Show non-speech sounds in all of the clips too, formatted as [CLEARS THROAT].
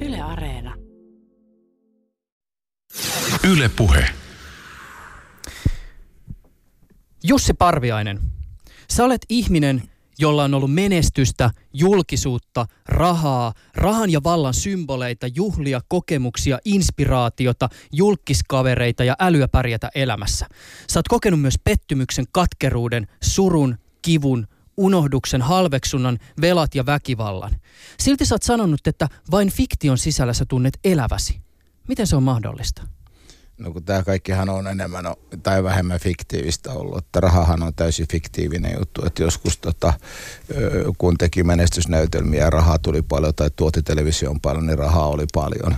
Yle Areena. Yle Puhe. Jussi Parviainen, sä olet ihminen, jolla on ollut menestystä, julkisuutta, rahaa, rahan ja vallan symboleita, juhlia, kokemuksia, inspiraatiota, julkiskavereita ja älyä pärjätä elämässä. Sä oot kokenut myös pettymyksen, katkeruuden, surun, kivun, unohduksen, halveksunnan, velat ja väkivallan. Silti sä oot sanonut, että vain fiktion sisällä sä tunnet eläväsi. Miten se on mahdollista? No kun tämä kaikkihan on enemmän tai vähemmän fiktiivistä ollut, että rahahan on täysin fiktiivinen juttu, että joskus tota, kun teki menestysnäytelmiä rahaa tuli paljon tai tuoti televisioon paljon, niin rahaa oli paljon.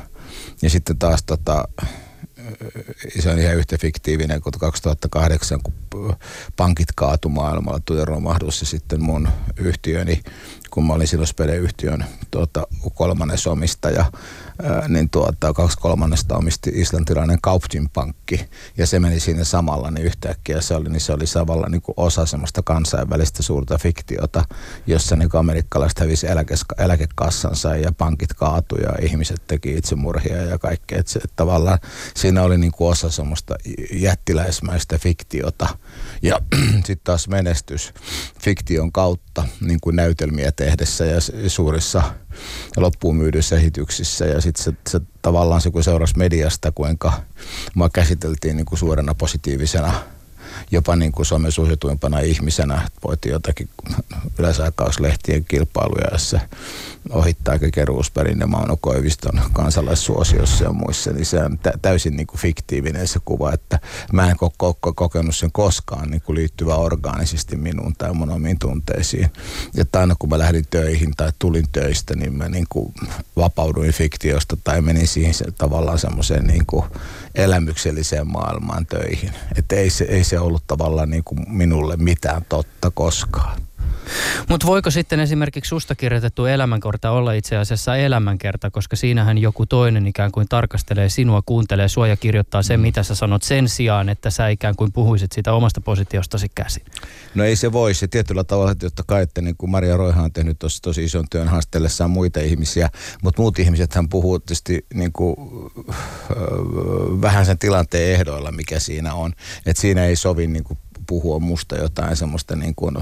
Ja sitten taas tota, se on ihan yhtä fiktiivinen kuin 2008, kun pankit kaatu maailmalla, tuli romahdus ja sitten mun yhtiöni, kun mä olin silloin yhtiön tuota, kolmannes omistaja, niin tuota, kaksi kolmannesta omisti islantilainen Kaupthing-pankki ja se meni siinä samalla niin yhtäkkiä se oli, niin se oli samalla niin kuin osa semmoista kansainvälistä suurta fiktiota, jossa niin amerikkalaiset hävisi eläke, eläkekassansa ja pankit kaatu ja ihmiset teki itsemurhia ja kaikkea. Että se, että tavallaan siinä oli niin kuin osa semmoista jättiläismäistä fiktiota ja [CLEARS THROAT] sitten taas menestys fiktion kautta niin kuin näytelmiä tehdessä ja suurissa loppuun myydyissä esityksissä. Ja sitten se, se, tavallaan se kun seurasi mediasta, kuinka mua käsiteltiin niin kuin suurena positiivisena jopa niin kuin Suomen suosituimpana ihmisenä. Voitiin jotakin yleisaikauslehtien kilpailuja, jossa ohittaa Keruusperin ja Mauno Koiviston kansalaissuosiossa ja muissa, niin se on täysin niin kuin fiktiivinen se kuva, että mä en koko, kokenut sen koskaan niin kuin liittyvä orgaanisesti minuun tai mun omiin tunteisiin. Että aina kun mä lähdin töihin tai tulin töistä, niin mä niin kuin vapauduin fiktiosta tai menin siihen se, tavallaan semmoiseen niin elämykselliseen maailmaan töihin. Että ei se, ei se ollut tavallaan niin kuin minulle mitään totta koskaan. Mutta voiko sitten esimerkiksi susta kirjoitettu elämänkorta olla itse asiassa elämänkerta, koska siinähän joku toinen ikään kuin tarkastelee sinua, kuuntelee sua ja kirjoittaa sen, mm. mitä sä sanot sen sijaan, että sä ikään kuin puhuisit siitä omasta positiostasi käsin? No ei se voi. Se tietyllä tavalla, että totta kai, että niin kuin Maria Roihan on tehnyt tosi, tosi ison työn haastellessaan muita ihmisiä, mutta muut ihmiset hän puhuu tietysti niin kuin, vähän sen tilanteen ehdoilla, mikä siinä on. Että siinä ei sovi niin kuin puhua musta jotain semmoista niin kuin,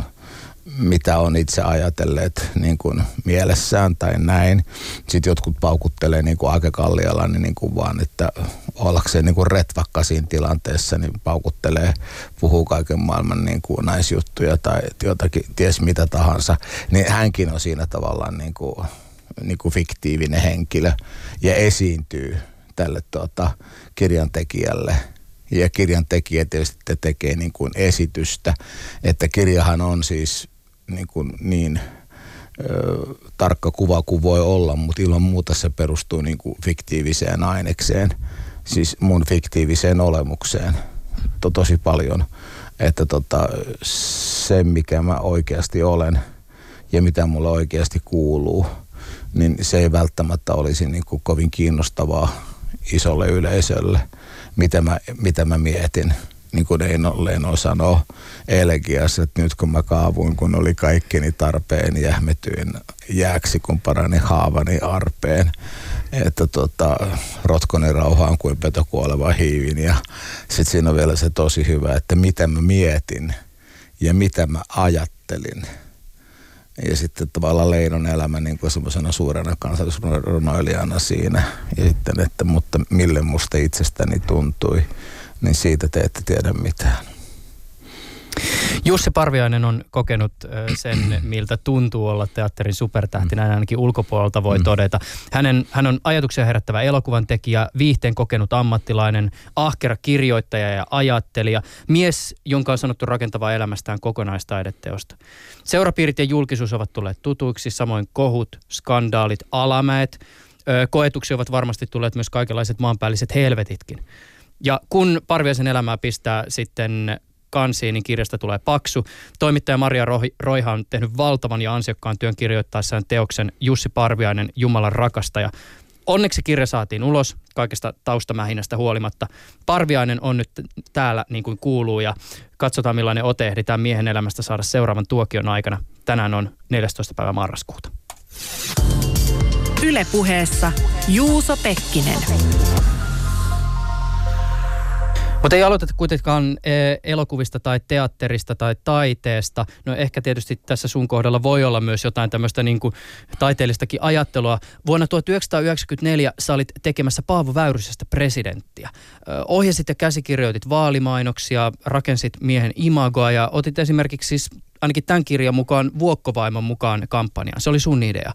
mitä on itse ajatelleet niin kuin mielessään tai näin. Sitten jotkut paukuttelee niin kuin Ake Kalliala, niin, niin kuin vaan, että ollakseen niin kuin retvakka siinä tilanteessa, niin paukuttelee, puhuu kaiken maailman niin kuin naisjuttuja tai jotakin, ties mitä tahansa. Niin hänkin on siinä tavallaan niin kuin, niin kuin fiktiivinen henkilö ja esiintyy tälle tuota, kirjan tekijälle – ja kirjan tekijä tietysti tekee niin kuin esitystä, että kirjahan on siis niin, kuin niin ö, tarkka kuva kuin voi olla, mutta ilman muuta se perustuu niin kuin fiktiiviseen ainekseen, siis mun fiktiiviseen olemukseen. To, tosi paljon. Että tota, se, mikä mä oikeasti olen ja mitä mulle oikeasti kuuluu, niin se ei välttämättä olisi niin kuin kovin kiinnostavaa isolle yleisölle, mitä mä, mitä mä mietin – niin kuin Eino Leno sanoi elegiassa, että nyt kun mä kaavuin, kun oli kaikkini tarpeen, jähmetyin jääksi, kun parani haavani arpeen. Että tota, rotkoni rauhaan kuin petokuoleva hiivin. Ja sitten siinä on vielä se tosi hyvä, että mitä mä mietin ja mitä mä ajattelin. Ja sitten tavallaan Leinon elämä niin kuin semmoisena suurena kansallisrunoilijana siinä. Ja sitten, että mutta mille musta itsestäni tuntui niin siitä te ette tiedä mitään. Jussi Parviainen on kokenut sen, [CLEARS THROAT] miltä tuntuu olla teatterin supertähti, näin ainakin ulkopuolelta voi mm. todeta. Hänen, hän on ajatuksia herättävä elokuvan tekijä, viihteen kokenut ammattilainen, ahkera kirjoittaja ja ajattelija, mies, jonka on sanottu rakentavaa elämästään kokonaistaideteosta. Seurapiirit ja julkisuus ovat tulleet tutuiksi, samoin kohut, skandaalit, alamäet. Koetuksia ovat varmasti tulleet myös kaikenlaiset maanpäälliset helvetitkin. Ja kun Parviaisen elämää pistää sitten kansiin, niin kirjasta tulee paksu. Toimittaja Maria Roiha on tehnyt valtavan ja ansiokkaan työn kirjoittaessaan teoksen Jussi Parviainen, Jumalan rakastaja. Onneksi kirja saatiin ulos kaikesta taustamähinästä huolimatta. Parviainen on nyt täällä niin kuin kuuluu ja katsotaan millainen ote ehditään miehen elämästä saada seuraavan tuokion aikana. Tänään on 14. päivä marraskuuta. Ylepuheessa Juuso Pekkinen. Mutta ei aloiteta kuitenkaan e, elokuvista tai teatterista tai taiteesta. No ehkä tietysti tässä sun kohdalla voi olla myös jotain tämmöistä niin kuin taiteellistakin ajattelua. Vuonna 1994 sä olit tekemässä Paavo Väyrysestä presidenttiä. Ohjasit ja käsikirjoitit vaalimainoksia, rakensit miehen imagoa ja otit esimerkiksi siis ainakin tämän kirjan mukaan Vuokkovaimon mukaan kampanjaan. Se oli sun idea.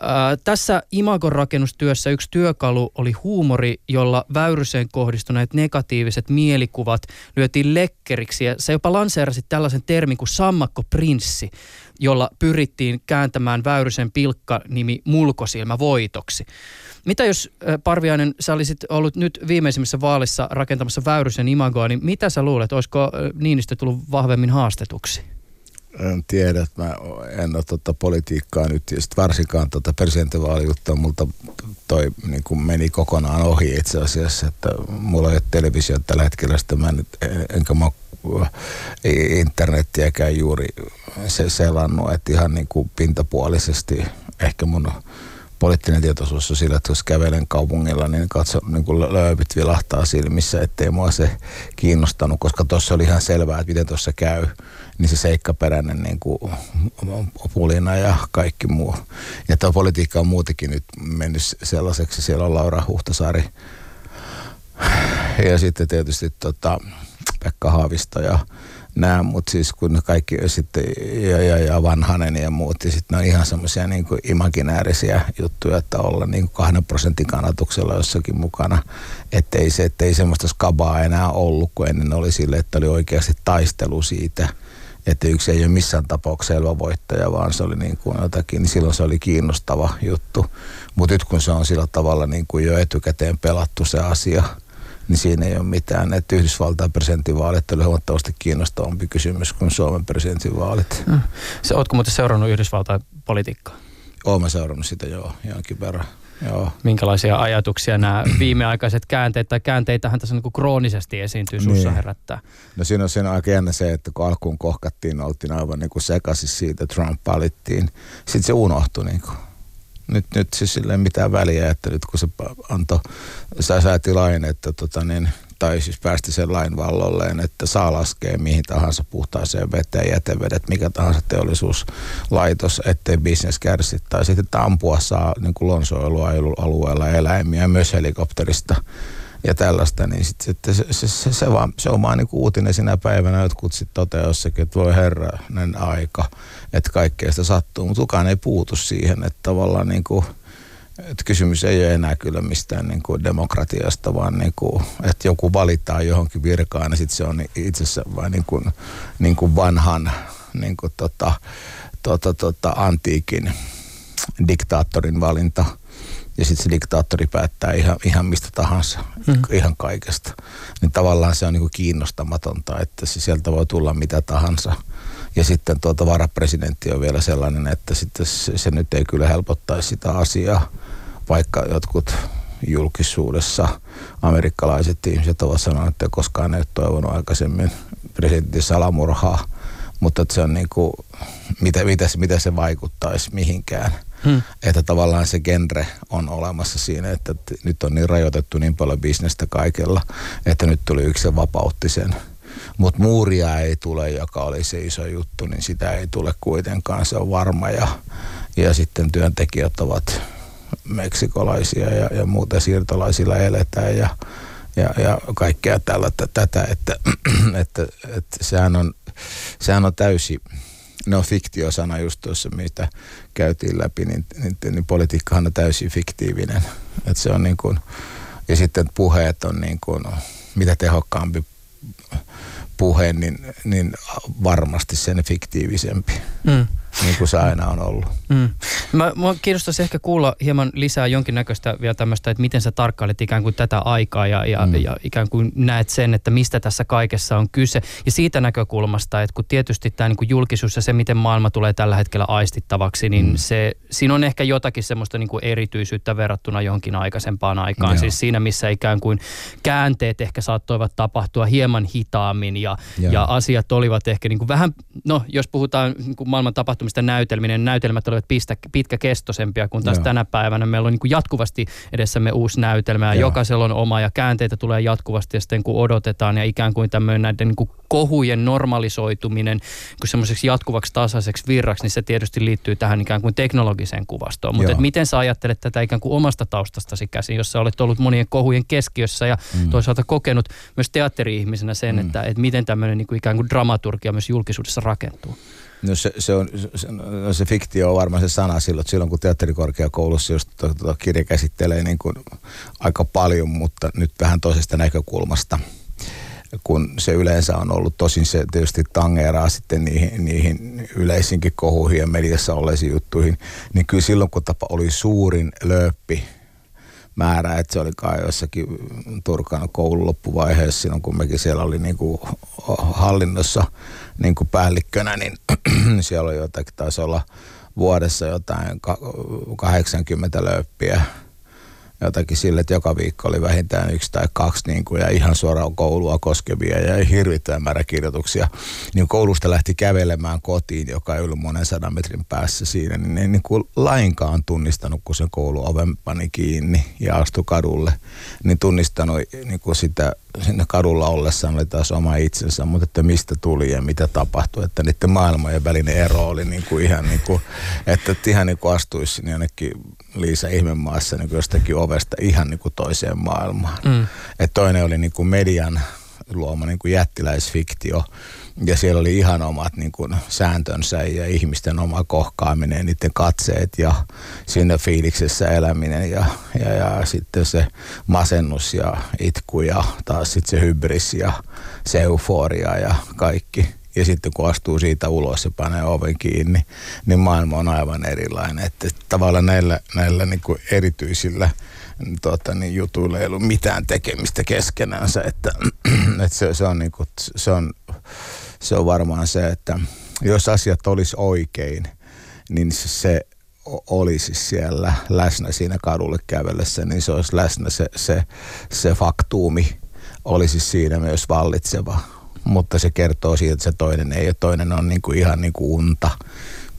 Ää, tässä Imagon rakennustyössä yksi työkalu oli huumori, jolla Väyryseen kohdistuneet negatiiviset mielikuvat lyötiin lekkeriksi. Ja se jopa lanseerasi tällaisen termin kuin sammakko-prinssi, jolla pyrittiin kääntämään Väyrysen pilkka-nimi mulkosilmä voitoksi. Mitä jos, Parviainen, sä olisit ollut nyt viimeisimmässä vaalissa rakentamassa Väyrysen imagoa, niin mitä sä luulet, olisiko Niinistö tullut vahvemmin haastetuksi? En tiedä, että mä en ole tota politiikkaa nyt, ja sit varsinkaan tota presidentinvaalijuttua. Multa toi niin kuin meni kokonaan ohi itse asiassa, että mulla ei ole televisio tällä hetkellä, sitä. Mä nyt, enkä mä internettiäkään juuri se selannut, että ihan niin kuin pintapuolisesti ehkä mun poliittinen tietoisuus on sillä, että jos kävelen kaupungilla, niin katso, niin kuin löypit vilahtaa silmissä, ettei mua se kiinnostanut, koska tuossa oli ihan selvää, että miten tuossa käy niin se seikkaperäinen niin kuin pulina ja kaikki muu. Ja tuo politiikka on muutenkin nyt mennyt sellaiseksi. Siellä on Laura Huhtasaari ja sitten tietysti tota, Pekka Haavisto ja nämä, mutta siis kun kaikki sitten ja, ja, ja Vanhanen ja muut, ja sitten ne on ihan semmoisia niin imaginäärisiä juttuja, että olla niin kuin kahden prosentin kannatuksella jossakin mukana, ettei, se, ettei semmoista skabaa enää ollut, kun ennen oli sille, että oli oikeasti taistelu siitä – että yksi ei ole missään tapauksessa selvä voittaja, vaan se oli niin kuin jotakin, niin silloin se oli kiinnostava juttu. Mutta nyt kun se on sillä tavalla niin kuin jo etukäteen pelattu se asia, niin siinä ei ole mitään. Että Yhdysvaltain presidentinvaalit oli huomattavasti kiinnostavampi kysymys kuin Suomen presidentinvaalit. Mm. Se, ootko muuten seurannut Yhdysvaltain politiikkaa? Olen seurannut sitä joo, jonkin verran. Joo. Minkälaisia ajatuksia nämä [CLEARS THROAT] viimeaikaiset käänteet tai käänteitähän tässä niin kuin kroonisesti esiintyy sussa niin. herättää? No siinä on, siinä aika jännä se, että kun alkuun kohkattiin, oltiin aivan niin kuin sekaisin siitä, Trump valittiin. Sitten se unohtui niin kuin. Nyt, nyt siis silleen mitään väliä, että nyt kun se antoi, sääti lain, että tota niin, tai siis päästi sen lain vallolleen, että saa laskea mihin tahansa puhtaaseen veteen, jätevedet, mikä tahansa teollisuuslaitos, ettei bisnes kärsi. Tai sitten ampua saa niin kuin luonnonsuojelualueella eläimiä myös helikopterista ja tällaista, niin sit, sit, se, se, se, se, vaan, se on vaan niin uutinen sinä päivänä, jotkut sitten toteaa jossakin, että voi herranen aika, että kaikkea sitä sattuu, mutta kukaan ei puutu siihen, että tavallaan niin kuin – että kysymys ei ole enää kyllä mistään niin kuin demokratiasta, vaan niin kuin, että joku valittaa johonkin virkaan ja sitten se on itse asiassa vain niin kuin, niin kuin vanhan niin kuin tota, tota, tota, antiikin diktaattorin valinta. Ja sitten se diktaattori päättää ihan, ihan mistä tahansa, mm. ihan kaikesta. Niin tavallaan se on niin kuin kiinnostamatonta, että se sieltä voi tulla mitä tahansa. Ja sitten tuota varapresidentti on vielä sellainen, että sitten se, se nyt ei kyllä helpottaisi sitä asiaa vaikka jotkut julkisuudessa amerikkalaiset ihmiset ovat sanoneet, että koskaan ei ole toivonut aikaisemmin presidentin salamurhaa, mutta että se on niin kuin, mitä, mitä, mitä se vaikuttaisi mihinkään. Hmm. Että tavallaan se genre on olemassa siinä, että nyt on niin rajoitettu niin paljon bisnestä kaikella, että nyt tuli yksi ja vapautti sen. Mutta muuria ei tule, joka oli se iso juttu, niin sitä ei tule kuitenkaan, se on varma. Ja, ja sitten työntekijät ovat meksikolaisia ja, ja muuta siirtolaisilla eletään ja, ja, ja kaikkea tällaista tätä, että, [CLEARS THROAT] että, että sehän, on, sehän on täysi, no fiktiosana just tuossa, mitä käytiin läpi, niin, niin, niin politiikkahan on täysin fiktiivinen. Että se on niin kuin, ja sitten puheet on niin kuin, mitä tehokkaampi puhe, niin, niin varmasti sen fiktiivisempi. Mm niin kuin se aina on ollut. Mm. Mä, mä kiinnostaisi ehkä kuulla hieman lisää jonkinnäköistä vielä tämmöistä, että miten sä tarkkailet ikään kuin tätä aikaa ja, ja, mm. ja ikään kuin näet sen, että mistä tässä kaikessa on kyse. Ja siitä näkökulmasta, että kun tietysti tämä niin kuin julkisuus ja se, miten maailma tulee tällä hetkellä aistittavaksi, niin mm. se, siinä on ehkä jotakin semmoista niin kuin erityisyyttä verrattuna johonkin aikaisempaan aikaan. Joo. Siis siinä, missä ikään kuin käänteet ehkä saattoivat tapahtua hieman hitaammin ja, ja asiat olivat ehkä niin kuin vähän, no jos puhutaan niin kuin maailman tapahtumista, tapahtumista näytelminen. Näytelmät olivat pistä, pitkäkestoisempia kuin taas Joo. tänä päivänä. Meillä on niin kuin jatkuvasti edessämme uusi näytelmä ja Joo. jokaisella on oma ja käänteitä tulee jatkuvasti ja sitten kun odotetaan ja ikään kuin tämmöinen näiden niin kuin kohujen normalisoituminen kuin semmoiseksi jatkuvaksi tasaiseksi virraksi, niin se tietysti liittyy tähän ikään kuin teknologiseen kuvastoon. Mutta miten sä ajattelet tätä ikään kuin omasta taustastasi käsin, jossa olet ollut monien kohujen keskiössä ja mm. toisaalta kokenut myös teatteri-ihmisenä sen, mm. että, että miten tämmöinen niin kuin ikään kuin dramaturgia myös julkisuudessa rakentuu? No se, se, on, se, no se fiktio on varmaan se sana silloin, silloin kun teatterikorkeakoulussa just to, to, kirja käsittelee niin kuin aika paljon, mutta nyt vähän toisesta näkökulmasta kun se yleensä on ollut. Tosin se tietysti tangeeraa sitten niihin, niihin yleisinkin kohuihin ja mediassa olleisiin juttuihin. Niin kyllä silloin, kun tapa oli suurin lööppi määrä, että se oli kai jossakin Turkan koulun loppuvaiheessa silloin, kun mekin siellä oli niin kuin hallinnossa niin kuin päällikkönä, niin [CLEARS THROAT] siellä oli jotakin, taisi olla vuodessa jotain 80 lööppiä jotakin sille, että joka viikko oli vähintään yksi tai kaksi niin kuin, ja ihan suoraan koulua koskevia ja hirvittävän määrä kirjoituksia. Niin koulusta lähti kävelemään kotiin, joka ei ollut monen sadan metrin päässä siinä, niin ei niin kuin lainkaan tunnistanut, kun sen koulu oven pani kiinni ja astui kadulle, niin tunnistanut niin kuin sitä sinne kadulla ollessaan oli taas oma itsensä, mutta että mistä tuli ja mitä tapahtui, että niiden maailmojen välinen ero oli niin kuin ihan niin kuin, että ihan niin kuin astuisi sinne jonnekin Liisa Ihmemaassa niin jostakin ovesta ihan niin kuin toiseen maailmaan. Mm. Et toinen oli niin kuin median luoma niin kuin jättiläisfiktio, ja siellä oli ihan omat niin kuin, sääntönsä ja ihmisten oma kohkaaminen, niiden katseet ja siinä fiiliksessä eläminen ja, ja, ja sitten se masennus ja itku ja taas sitten se hybris ja se euforia ja kaikki. Ja sitten kun astuu siitä ulos ja panee oven kiinni, niin maailma on aivan erilainen. Että tavallaan näillä, näillä niin kuin erityisillä tuota, niin jutuilla ei ollut mitään tekemistä keskenänsä. Että, [CLEARS THROAT] että se, se, on niin kuin, se, on, se on varmaan se, että jos asiat olisi oikein, niin se olisi siellä läsnä siinä kadulle kävellessä, niin se olisi läsnä se, se, se faktuumi olisi siinä myös vallitseva mutta se kertoo siitä, että se toinen ei ole. Toinen on niin kuin ihan niin kuin unta.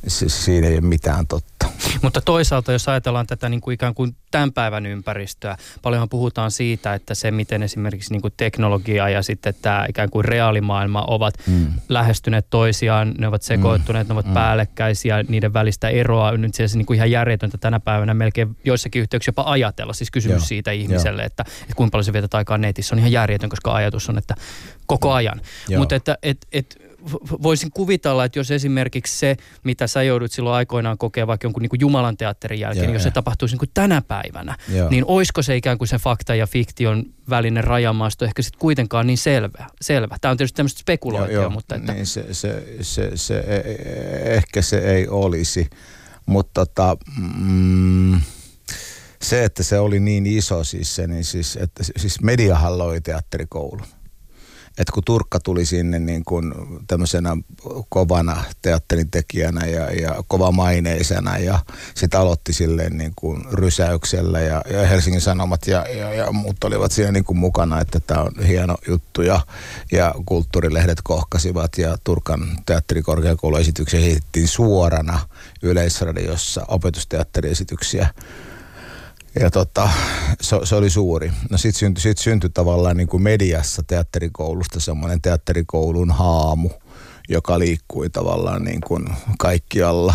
Siinä ei ole mitään totta. Mutta toisaalta, jos ajatellaan tätä niin kuin ikään kuin tämän päivän ympäristöä, paljonhan puhutaan siitä, että se, miten esimerkiksi niin kuin teknologia ja sitten tämä ikään kuin reaalimaailma ovat mm. lähestyneet toisiaan, ne ovat sekoittuneet, mm. ne ovat mm. päällekkäisiä, niiden välistä eroa on nyt siis niin kuin ihan järjetöntä tänä päivänä melkein joissakin yhteyksissä jopa ajatella. Siis kysymys Joo. siitä ihmiselle, että, että kuinka paljon se vietät aikaa netissä on ihan järjetön, koska ajatus on, että koko ajan. Mutta että et, et, voisin kuvitella, että jos esimerkiksi se, mitä sä joudut silloin aikoinaan kokea vaikka jonkun niin kuin Jumalan teatterin jälkeen, Joo, niin jos se tapahtuisi niin kuin tänä päivänä, Joo. niin olisiko se ikään kuin se fakta ja fiktion välinen rajamaasto ehkä sitten kuitenkaan niin selvä. selvä. Tämä on tietysti tämmöistä spekulointia, Joo, mutta... Että... Niin se, se, se, se, e, e, ehkä se ei olisi, mutta tota, mm, se, että se oli niin iso siis se, niin siis, että siis mediahan loi teatterikoulun että kun Turkka tuli sinne niin kuin tämmöisenä kovana teatterin tekijänä ja, ja kovamaineisena ja sitten aloitti silleen niin kuin rysäyksellä ja, ja Helsingin Sanomat ja, ja, ja muut olivat siinä niin kuin mukana, että tämä on hieno juttu ja, ja kulttuurilehdet kohkasivat ja Turkan teatterikorkeakouluesityksiä heitettiin suorana Yleisradiossa opetusteatteriesityksiä ja tota, se, se, oli suuri. No sitten syntyi, sit syntyi tavallaan niin kuin mediassa teatterikoulusta semmoinen teatterikoulun haamu, joka liikkui tavallaan niin kuin kaikkialla.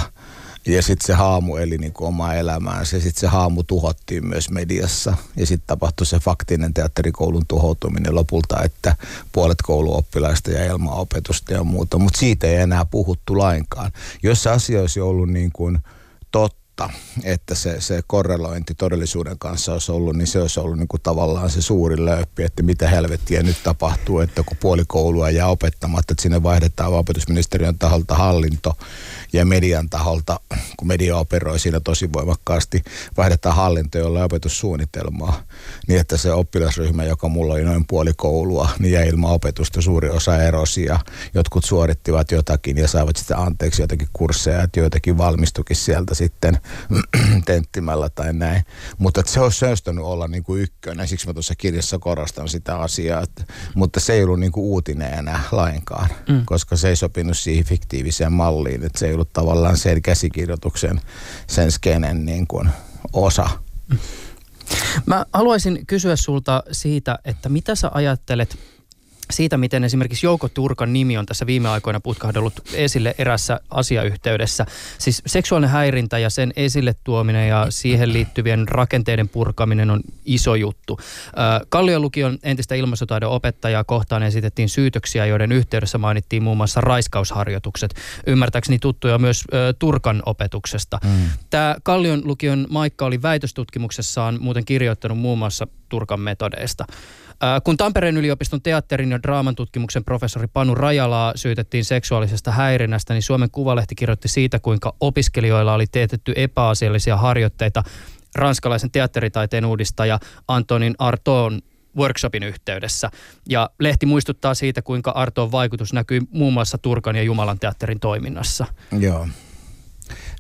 Ja sitten se haamu eli niin kuin omaa elämäänsä. Ja sitten se haamu tuhottiin myös mediassa. Ja sitten tapahtui se faktinen teatterikoulun tuhoutuminen lopulta, että puolet kouluoppilaista ja ilmaopetusta ja muuta. Mutta siitä ei enää puhuttu lainkaan. Jos se asia olisi ollut niin kuin totta, totta, että se, se korrelointi todellisuuden kanssa olisi ollut, niin se olisi ollut niin kuin tavallaan se suuri lööppi, että mitä helvettiä nyt tapahtuu, että kun puoli koulua jää opettamatta, että sinne vaihdetaan opetusministeriön taholta hallinto ja median taholta, kun media operoi siinä tosi voimakkaasti, vaihdetaan hallinto, jolla opetussuunnitelmaa, niin että se oppilasryhmä, joka mulla oli noin puoli koulua, niin jäi ilman opetusta suuri osa erosi ja jotkut suorittivat jotakin ja saivat sitten anteeksi jotakin kursseja, että joitakin valmistukin sieltä sitten [CLEARS THROAT] tenttimällä tai näin. Mutta se olisi söistänyt olla niin kuin ykkönen, siksi mä tuossa kirjassa korostan sitä asiaa. Että, mutta se ei ollut niin kuin uutinen enää lainkaan, mm. koska se ei sopinut siihen fiktiiviseen malliin. Että se ei ollut tavallaan sen käsikirjoituksen, sen skenen niin kuin osa. Mä haluaisin kysyä sulta siitä, että mitä sä ajattelet siitä, miten esimerkiksi Jouko Turkan nimi on tässä viime aikoina putkahdellut esille erässä asiayhteydessä. Siis seksuaalinen häirintä ja sen esille tuominen ja siihen liittyvien rakenteiden purkaminen on iso juttu. Kallion lukion entistä ilmaisutaidon opettajaa kohtaan esitettiin syytöksiä, joiden yhteydessä mainittiin muun muassa raiskausharjoitukset. Ymmärtääkseni tuttuja myös Turkan opetuksesta. Mm. Tämä Kallion lukion Maikka oli väitöstutkimuksessaan muuten kirjoittanut muun muassa Turkan metodeista. Kun Tampereen yliopiston teatterin ja draaman tutkimuksen professori Panu Rajalaa syytettiin seksuaalisesta häirinnästä, niin Suomen Kuvalehti kirjoitti siitä, kuinka opiskelijoilla oli teetetty epäasiallisia harjoitteita ranskalaisen teatteritaiteen uudistaja Antonin Arton workshopin yhteydessä. Ja lehti muistuttaa siitä, kuinka Artoon vaikutus näkyy muun muassa Turkan ja Jumalan teatterin toiminnassa. Joo.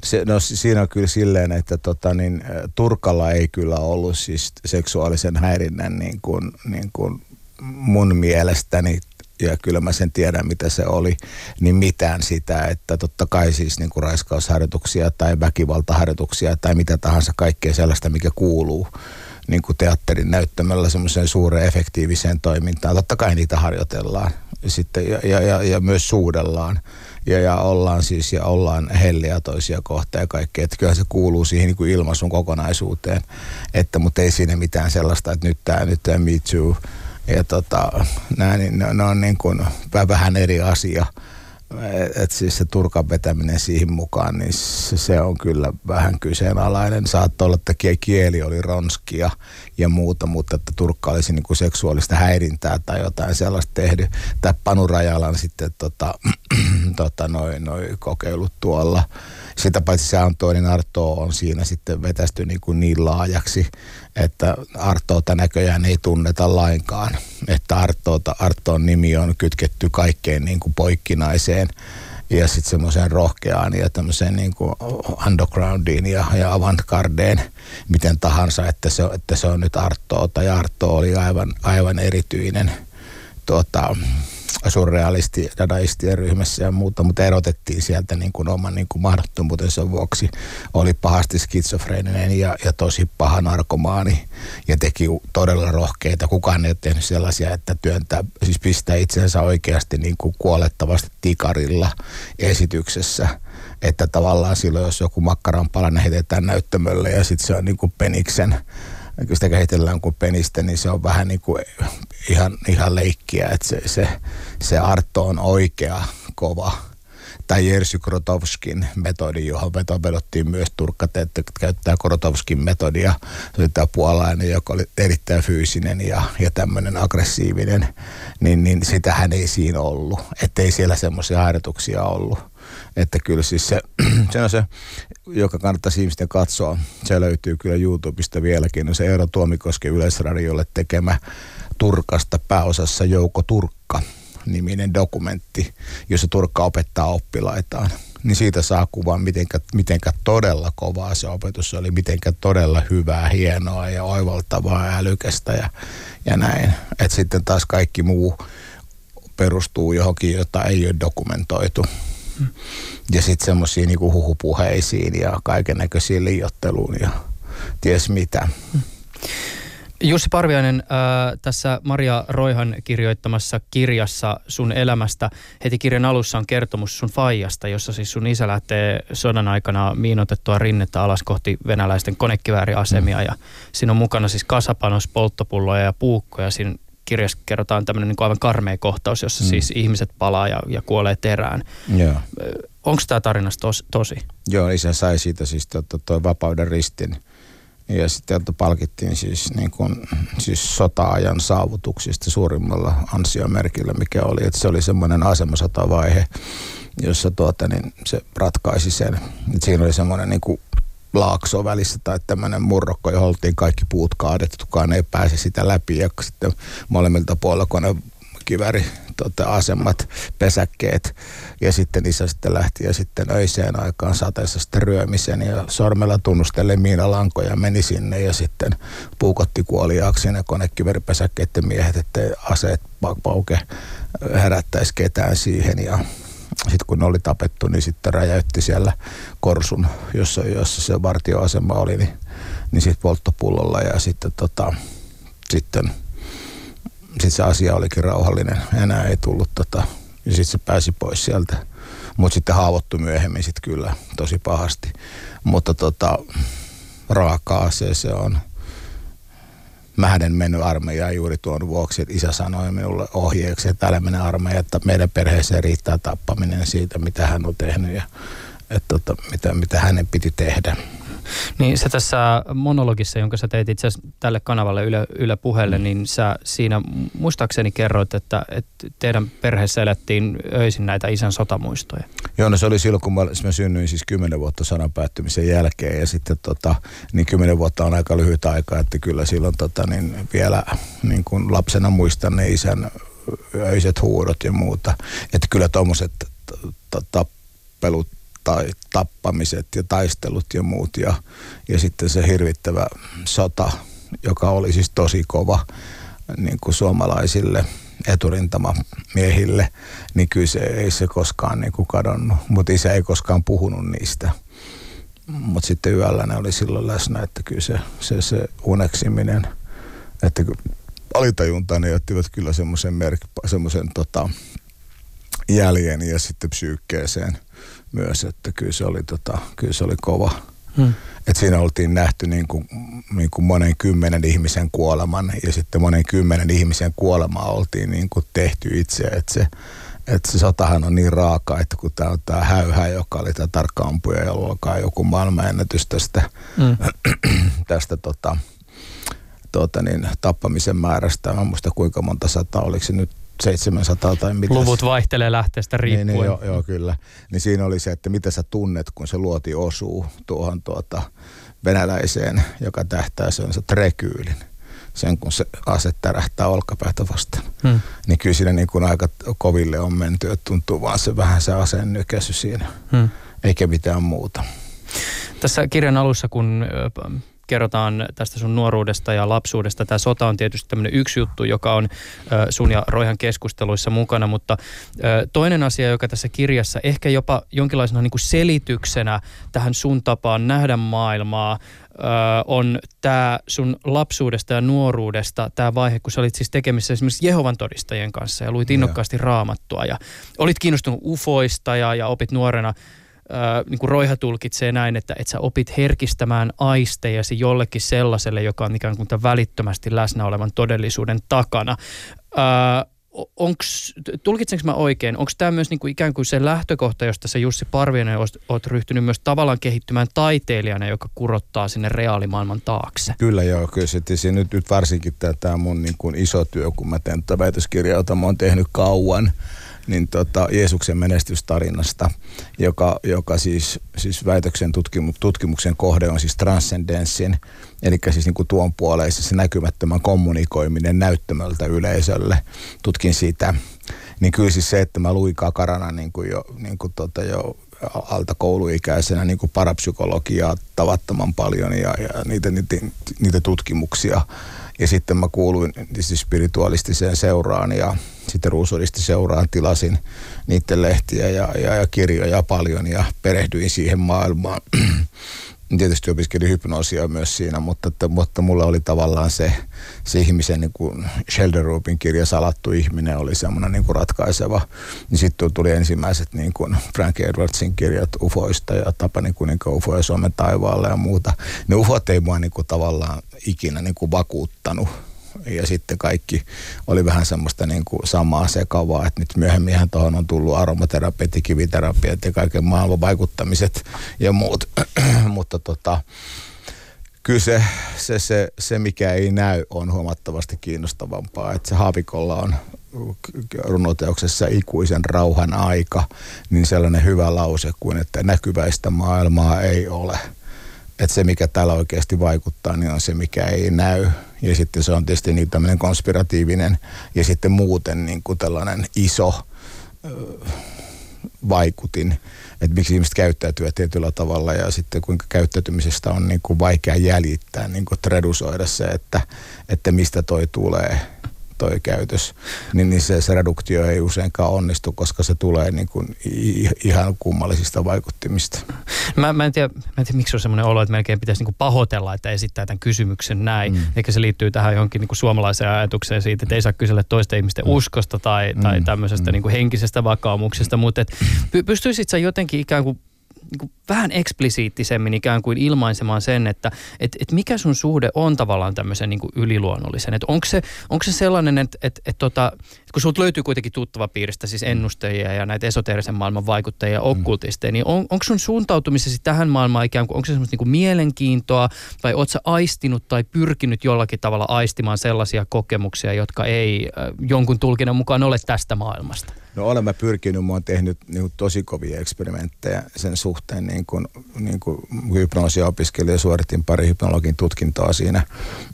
Se, no siinä on kyllä silleen, että tota, niin, Turkalla ei kyllä ollut siis seksuaalisen häirinnän niin kuin, niin kuin mun mielestäni ja kyllä mä sen tiedän, mitä se oli, niin mitään sitä, että totta kai siis niin kuin raiskausharjoituksia tai väkivaltaharjoituksia tai mitä tahansa kaikkea sellaista, mikä kuuluu niin kuin teatterin näyttämällä semmoiseen suureen efektiiviseen toimintaan. Totta kai niitä harjoitellaan sitten ja, ja, ja, ja myös suudellaan. Ja, ja ollaan siis ja ollaan helliä toisia kohtaan ja kaikkea. Että kyllä se kuuluu siihen niin kuin ilmaisun kokonaisuuteen, että, mutta ei siinä mitään sellaista, että nyt tämä nyt tämä Me Too. Ja tota, nämä, niin ne, ne on niin kuin vähän eri asia että siis se turkan vetäminen siihen mukaan, niin se, on kyllä vähän kyseenalainen. Saattoi olla, että kieli oli ronskia ja muuta, mutta että turkka olisi niin kuin seksuaalista häirintää tai jotain sellaista tehnyt. Tai Panu sitten tota, [CLEARS THROAT] tota, noin noi kokeilut tuolla sitä paitsi se Antonin Arto on siinä sitten vetästy niin, kuin niin laajaksi, että Artoota näköjään ei tunneta lainkaan. Että Artoota, Artoon nimi on kytketty kaikkeen niin kuin poikkinaiseen ja sitten semmoiseen rohkeaan ja tämmöiseen niin kuin undergroundiin ja, ja avantgardeen, miten tahansa, että se, että se on nyt Artoota. Ja Arto oli aivan, aivan erityinen tuota, surrealisti, dadaistien ryhmässä ja muuta, mutta erotettiin sieltä niin kuin oman niin kuin mahdottomuutensa vuoksi. Oli pahasti skitsofreeninen ja, ja tosi paha narkomaani ja teki todella rohkeita. Kukaan ei ole tehnyt sellaisia, että työntää, siis pistää itsensä oikeasti niin kuin kuolettavasti tikarilla esityksessä että tavallaan silloin, jos joku makkaran palanen heitetään näyttämölle ja sitten se on niin kuin peniksen sitä kehitellään kuin penistä, niin se on vähän niin kuin ihan, ihan leikkiä, että se, se, se Arto on oikea, kova. Tai Jerzy Krotovskin metodi, johon vedottiin myös turkkat, että käyttää Krotovskin metodia. Se oli tämä puolainen, joka oli erittäin fyysinen ja, ja tämmöinen aggressiivinen, niin, niin sitähän ei siinä ollut. Että ei siellä semmoisia harjoituksia ollut. Että kyllä siis se, [CLEARS THROAT] se on se, joka kannattaisi ihmisten katsoa. Se löytyy kyllä YouTubesta vieläkin. No se Eero Tuomikoski Yleisradiolle tekemä Turkasta pääosassa Jouko Turkka niminen dokumentti, jossa Turkka opettaa oppilaitaan. Niin siitä saa kuvan, mitenkä, mitenkä todella kovaa se opetus oli, mitenkä todella hyvää, hienoa ja oivaltavaa ja älykästä ja, ja näin. Et sitten taas kaikki muu perustuu johonkin, jota ei ole dokumentoitu. Ja sitten semmoisiin niinku huhupuheisiin ja kaiken näköisiin liiotteluun ja ties mitä. Jussi Parviainen, äh, tässä Maria Roihan kirjoittamassa kirjassa sun elämästä, heti kirjan alussa on kertomus sun faijasta, jossa siis sun isä lähtee sodan aikana miinotettua rinnettä alas kohti venäläisten konekivääriasemia mm. ja siinä on mukana siis kasapanos, polttopulloja ja puukkoja. Siinä kirjassa kerrotaan tämmöinen niin aivan karmea kohtaus, jossa mm. siis ihmiset palaa ja, ja kuolee terään. Onko tämä tarina tos, tosi? Joo, isä sai siitä siis tuo, tuo vapauden ristin. Ja sitten palkittiin siis, niin kuin, siis sota-ajan saavutuksista suurimmalla ansiomerkillä, mikä oli, että se oli semmoinen asemasotavaihe, jossa tuota, niin se ratkaisi sen. Et siinä oli semmoinen niin kuin laakso välissä tai tämmöinen murrokko, johon oltiin kaikki puut kaadettu, kukaan ei pääse sitä läpi. Ja sitten molemmilta puolella kone kiväri tota, asemat, pesäkkeet. Ja sitten isä sitten lähti ja sitten öiseen aikaan sateessa sitten ryömisen. Ja sormella tunnustelle miinalankoja meni sinne ja sitten puukotti kuoliaaksi ne konekiväripesäkkeiden miehet, että aseet pauke herättäisi ketään siihen. Ja sitten kun ne oli tapettu, niin sitten räjäytti siellä Korsun, jossa, jossa se vartioasema oli, niin, niin sitten polttopullolla ja sitten tota, sitten sit se asia olikin rauhallinen. Enää ei tullut tota, ja sitten se pääsi pois sieltä. Mutta sitten haavoittui myöhemmin sitten kyllä tosi pahasti. Mutta tota, raakaa se, se on. Mä en mennyt armeijaan juuri tuon vuoksi, että isä sanoi minulle ohjeeksi, että älä mene armeijaan, että meidän perheeseen riittää tappaminen siitä, mitä hän on tehnyt ja että tota, mitä, mitä hänen piti tehdä. Niin se tässä monologissa, jonka sä teit itse asiassa tälle kanavalle Yle, Yle puheelle, mm. niin sä siinä muistaakseni kerroit, että, että teidän perheessä elettiin öisin näitä isän sotamuistoja. Joo, no se oli silloin, kun mä, mä synnyin siis kymmenen vuotta sodan päättymisen jälkeen ja sitten tota, niin kymmenen vuotta on aika lyhyt aika, että kyllä silloin tota, niin vielä niin kuin lapsena muistan ne isän öiset huudot ja muuta. Että kyllä tuommoiset tappelut tai tappamiset ja taistelut ja muut ja, ja sitten se hirvittävä sota, joka oli siis tosi kova niin kuin suomalaisille eturintama-miehille, niin kyllä se ei se koskaan niin kuin kadonnut, mutta isä ei koskaan puhunut niistä. Mutta sitten yöllä ne oli silloin läsnä, että kyllä se, se, se uneksiminen, että alitajuntaan ne ottivat kyllä semmoisen semmoisen tota, jäljen ja sitten psyykkeeseen – myös, että kyllä se oli, tota, kyllä se oli kova. Hmm. Et siinä oltiin nähty niin kuin, niin kuin monen kymmenen ihmisen kuoleman ja sitten monen kymmenen ihmisen kuolema oltiin niin kuin tehty itse. Että se, että se sotahan on niin raaka, että kun tämä on tämä häyhä, joka oli tämä tarkka ampuja, jolla on joku maailmanennätys tästä, hmm. [CLEARS THROAT] tästä tota, tota niin, tappamisen määrästä. Mä muista kuinka monta sataa, oliko se nyt 700 tai mitä. Luvut vaihtelee lähteestä riippuen. Niin, niin joo, joo, kyllä. Niin siinä oli se, että mitä sä tunnet, kun se luoti osuu tuohon tuota venäläiseen, joka tähtää sen se trekyylin. Sen kun se ase tärähtää olkapäätä vastaan. Hmm. Niin kyllä siinä niin kuin aika koville on menty, että tuntuu vaan se vähän se aseen nykäsy siinä. Hmm. Eikä mitään muuta. Tässä kirjan alussa, kun kerrotaan tästä sun nuoruudesta ja lapsuudesta. Tämä sota on tietysti tämmöinen yksi juttu, joka on sun ja Roihan keskusteluissa mukana, mutta toinen asia, joka tässä kirjassa ehkä jopa jonkinlaisena niin kuin selityksenä tähän sun tapaan nähdä maailmaa, on tämä sun lapsuudesta ja nuoruudesta tämä vaihe, kun sä olit siis tekemissä esimerkiksi Jehovan todistajien kanssa ja luit innokkaasti raamattua ja olit kiinnostunut ufoista ja, ja opit nuorena niin kuin Roiha tulkitsee näin, että, että sä opit herkistämään aistejasi jollekin sellaiselle, joka on ikään kuin välittömästi läsnä olevan todellisuuden takana. Äh, onks, tulkitsenko mä oikein, onko tämä myös niinku ikään kuin se lähtökohta, josta se Jussi Parviainen oot, oot ryhtynyt myös tavallaan kehittymään taiteilijana, joka kurottaa sinne reaalimaailman taakse? Kyllä joo, kyllä se, nyt, nyt varsinkin tämä mun niin kuin iso työ, kun mä teen tätä väitöskirjaa, jota mä oon tehnyt kauan, niin tota, Jeesuksen menestystarinasta, joka, joka siis, siis väitöksen tutkimu, tutkimuksen kohde on siis transcendenssin, eli siis niin kuin tuon puoleissa se näkymättömän kommunikoiminen näyttämöltä yleisölle. Tutkin sitä. Niin kyllä siis se, että mä luin kakarana niin kuin jo, niin kuin tota jo alta kouluikäisenä niin kuin parapsykologiaa tavattoman paljon ja, ja niitä, niitä, niitä tutkimuksia – ja sitten mä kuuluin siis spiritualistiseen seuraan ja sitten ruusuristi seuraan tilasin niiden lehtiä ja, ja, ja kirjoja paljon ja perehdyin siihen maailmaan. [CLEARS THROAT] Tietysti opiskelin hypnoosia myös siinä, mutta, että, mutta mulla oli tavallaan se, se ihmisen, niin kuin Rupin kirja Salattu ihminen oli semmoinen niin kuin ratkaiseva. Niin sitten tuli ensimmäiset niin kuin Frank Edwardsin kirjat ufoista ja Tapani kuninka ufo ja Suomen taivaalle ja muuta. Ne ufot ei mua niin kuin tavallaan ikinä niin kuin vakuuttanut ja sitten kaikki oli vähän semmoista niin kuin samaa sekavaa, että nyt myöhemmin tuohon on tullut aromaterapiat ja kiviterapiat ja kaiken maailman vaikuttamiset ja muut, [CLEARS THROAT] mutta tota, kyllä se, se, se, se, mikä ei näy, on huomattavasti kiinnostavampaa. Että se Haavikolla on runoteoksessa ikuisen rauhan aika, niin sellainen hyvä lause kuin, että näkyväistä maailmaa ei ole – että se, mikä täällä oikeasti vaikuttaa, niin on se, mikä ei näy. Ja sitten se on tietysti niin tämmöinen konspiratiivinen ja sitten muuten niin kuin tällainen iso vaikutin, että miksi ihmiset käyttäytyvät tietyllä tavalla ja sitten kuinka käyttäytymisestä on niin kuin vaikea jäljittää, niin kuin redusoida se, että, että mistä toi tulee toi käytös, niin, niin se, se reduktio ei useinkaan onnistu, koska se tulee niin kuin ihan kummallisista vaikuttimista. Mä, mä, en tiedä, mä en tiedä, miksi on semmoinen olo, että melkein pitäisi niin kuin pahoitella, että esittää tämän kysymyksen näin. Mm. Eikä se liittyy tähän johonkin niin kuin suomalaiseen ajatukseen siitä, että ei saa kysellä toisten ihmisten mm. uskosta tai, tai mm. tämmöisestä mm. niin kuin henkisestä vakaumuksesta, mutta pystyisit sä jotenkin ikään kuin niin kuin vähän eksplisiittisemmin ikään kuin ilmaisemaan sen, että et, et mikä sun suhde on tavallaan tämmöisen niin kuin yliluonnollisen. Että onko se, onko se sellainen, että et, et tota, kun sulta löytyy kuitenkin tuttava piiristä, siis ennustajia ja näitä esoteerisen maailman vaikuttajia ja mm. okkultisteja, niin on, onko sun suuntautumisesi tähän maailmaan ikään kuin, onko se semmoista niin kuin mielenkiintoa vai oot sä aistinut tai pyrkinyt jollakin tavalla aistimaan sellaisia kokemuksia, jotka ei äh, jonkun tulkinnan mukaan ole tästä maailmasta? No olen mä pyrkinyt, mä oon tehnyt niin kuin, tosi kovia eksperimenttejä sen suhteen, niin kuin, niin kuin hypnoosia opiskelin ja suoritin pari hypnologin tutkintoa siinä.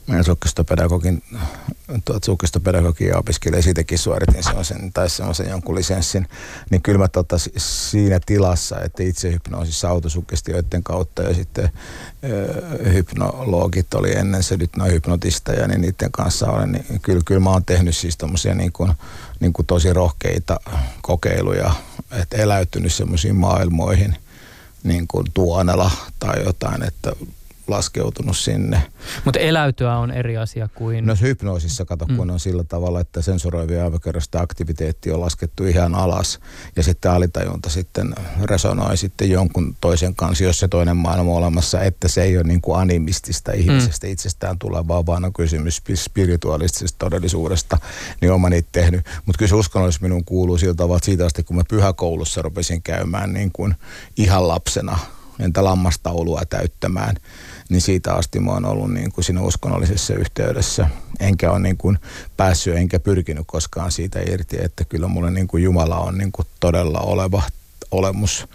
Meidän sukkistopedagogin, tuot sukkistopedagogia opiskelin ja siitäkin suoritin sellaisen, tai sellaisen jonkun lisenssin. Niin kyllä mä tota, siinä tilassa, että itse hypnoosissa autosukkistioiden kautta ja sitten ö, hypnologit oli ennen se nyt noin hypnotisteja, niin niiden kanssa olen, niin kyllä, kyllä mä oon tehnyt siis tommosia niin kuin, niin kuin tosi rohkeita kokeiluja, että eläytynyt semmoisiin maailmoihin, niin kuin tuonela tai jotain, että laskeutunut sinne. Mutta eläytyä on eri asia kuin... No hypnoosissa, kato, kun mm. on sillä tavalla, että sensoroivia aivokerrosta aktiviteetti on laskettu ihan alas ja sitten alitajunta sitten resonoi sitten jonkun toisen kanssa, jos se toinen maailma on olemassa, että se ei ole niin kuin animistista ihmisestä mm. itsestään tulevaa, vaan on kysymys spirituaalisesta todellisuudesta, niin olen niitä tehnyt. Mutta kyllä se uskonnollisuus minun kuuluu sillä tavalla, että siitä asti kun mä pyhäkoulussa rupesin käymään niin kuin ihan lapsena, entä lammastaulua täyttämään, niin siitä asti mä oon ollut niin kuin siinä uskonnollisessa yhteydessä. Enkä ole niin kuin päässyt enkä pyrkinyt koskaan siitä irti, että kyllä mulle niin kuin Jumala on niin kuin todella oleva olemus.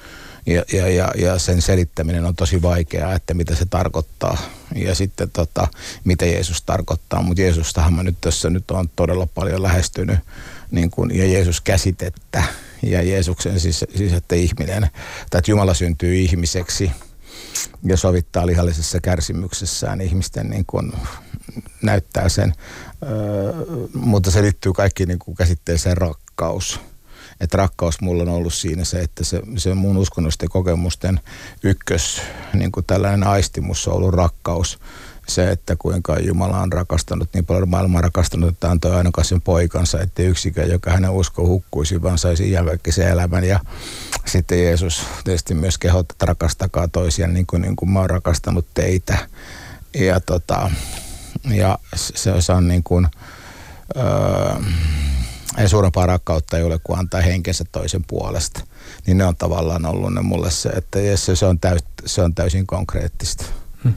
Ja, ja, ja, ja sen selittäminen on tosi vaikeaa, että mitä se tarkoittaa ja sitten tota, mitä Jeesus tarkoittaa. Mutta Jeesustahan mä nyt tässä nyt on todella paljon lähestynyt niin kuin, ja Jeesus käsitettä ja Jeesuksen siis, siis että ihminen, tai että Jumala syntyy ihmiseksi – ja sovittaa lihallisessa kärsimyksessään ihmisten niin kuin näyttää sen. Öö, mutta se liittyy kaikki niin kuin käsitteeseen rakkaus. Että rakkaus mulla on ollut siinä se, että se, se mun uskonnollisten kokemusten ykkös, niin kuin tällainen aistimus on ollut rakkaus se, että kuinka Jumala on rakastanut niin paljon maailmaa rakastanut, että antoi ainokaisen poikansa, että yksikään, joka hänen usko hukkuisi, vaan saisi se elämän. Ja sitten Jeesus tietysti myös kehottaa, että rakastakaa toisiaan niin kuin, niin kuin mä oon rakastanut teitä. Ja, tota, ja se, se on niin kuin, öö, ei suurempaa rakkautta ei ole kuin antaa henkensä toisen puolesta. Niin ne on tavallaan ollut ne mulle se, että se on, täys, se on täysin konkreettista. Hmm.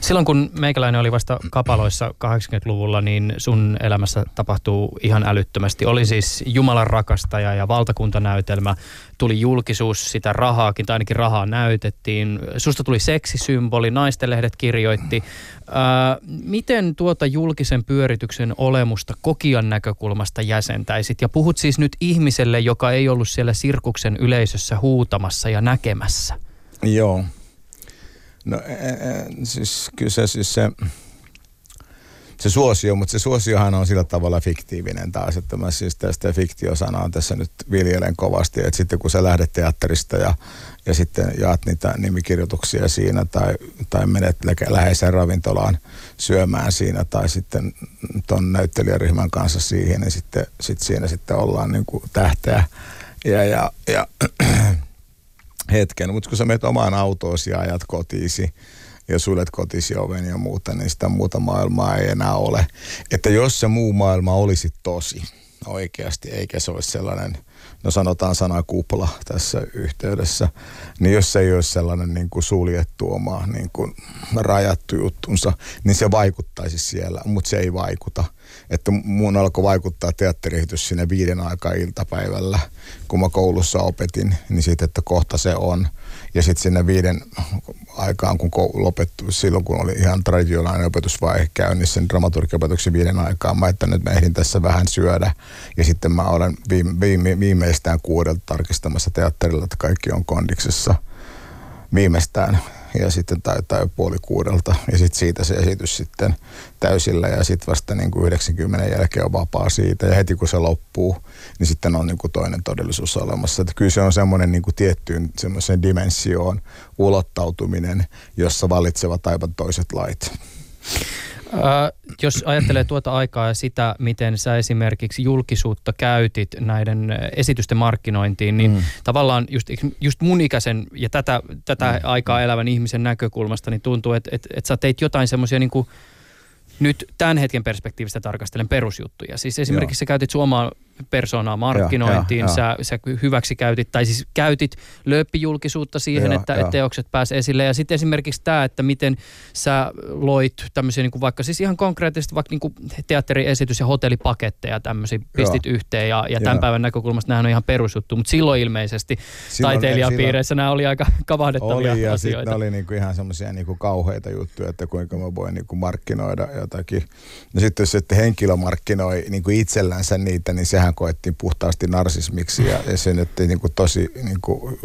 Silloin kun meikäläinen oli vasta kapaloissa 80-luvulla, niin sun elämässä tapahtuu ihan älyttömästi. Oli siis Jumalan rakastaja ja valtakuntanäytelmä. Tuli julkisuus, sitä rahaakin, tai ainakin rahaa näytettiin. Susta tuli seksisymboli, naistenlehdet kirjoitti. Ää, miten tuota julkisen pyörityksen olemusta kokijan näkökulmasta jäsentäisit? Ja puhut siis nyt ihmiselle, joka ei ollut siellä sirkuksen yleisössä huutamassa ja näkemässä. Joo, No siis kyllä se, siis se, se suosio, mutta se suosiohan on sillä tavalla fiktiivinen taas, että mä siis tästä fiktiosanaa tässä nyt viljelen kovasti, että sitten kun sä lähdet teatterista ja, ja sitten jaat niitä nimikirjoituksia siinä tai, tai menet läheiseen ravintolaan syömään siinä tai sitten ton näyttelijäryhmän kanssa siihen, niin sitten sit siinä sitten ollaan niin kuin tähteä. Ja, ja, ja hetken, mutta kun sä menet omaan autoosi ja ajat kotiisi ja suljet kotisi oven ja muuta, niin sitä muuta maailmaa ei enää ole. Että jos se muu maailma olisi tosi oikeasti, eikä se olisi sellainen – no sanotaan sana kupla tässä yhteydessä, niin jos se ei ole sellainen niin kuin suljettu oma niin kuin rajattu juttunsa, niin se vaikuttaisi siellä, mutta se ei vaikuta. Että mun alkoi vaikuttaa teatterihitys sinne viiden aikaa iltapäivällä, kun mä koulussa opetin, niin sitten, että kohta se on. Ja sitten sinne viiden aikaan, kun lopettu, silloin kun oli ihan traditionaalinen opetusvaihe käynnissä, niin dramaturgiopetuksen viiden aikaan, mä että nyt mä ehdin tässä vähän syödä. Ja sitten mä olen viime, viime, viimeistään kuudelta tarkistamassa teatterilla, että kaikki on kondiksessa viimeistään ja sitten tai, tai puoli kuudelta ja sitten siitä se esitys sitten täysillä ja sitten vasta niin kuin 90 jälkeen on vapaa siitä ja heti kun se loppuu, niin sitten on niin kuin toinen todellisuus olemassa. Että kyllä se on semmoinen niin kuin tiettyyn semmoiseen dimensioon ulottautuminen, jossa valitsevat aivan toiset lait. Äh, jos ajattelee tuota aikaa ja sitä, miten sä esimerkiksi julkisuutta käytit näiden esitysten markkinointiin, niin mm. tavallaan just, just mun ikäisen ja tätä, tätä mm. aikaa elävän ihmisen näkökulmasta, niin tuntuu, että, että, että sä teit jotain semmoisia niin nyt tämän hetken perspektiivistä tarkastelen perusjuttuja. Siis esimerkiksi Joo. sä käytit sun omaa persoonaa markkinointiin, ja, ja, sä, sä hyväksi käytit, tai siis käytit lööppijulkisuutta siihen, ja, että, ja. teokset pääsee esille. Ja sitten esimerkiksi tämä, että miten sä loit tämmöisiä niin kuin vaikka siis ihan konkreettisesti vaikka niin kuin teatteriesitys- ja hotellipaketteja tämmöisiä, pistit ja. yhteen. Ja, ja tämän ja. päivän näkökulmasta nämä on ihan perusjuttu, mutta silloin ilmeisesti silloin, taiteilijapiireissä silloin, nämä oli aika [LAUGHS] kavahdettavia oli, ja asioita. Oli niin kuin ihan semmoisia niin kuin kauheita juttuja, että kuinka mä voin niin kuin markkinoida jotakin. No sitten jos sitten henkilö markkinoi niin kuin itsellänsä niitä, niin sehän koettiin puhtaasti narsismiksi ja, ja se nyt niin kuin tosi niin kuin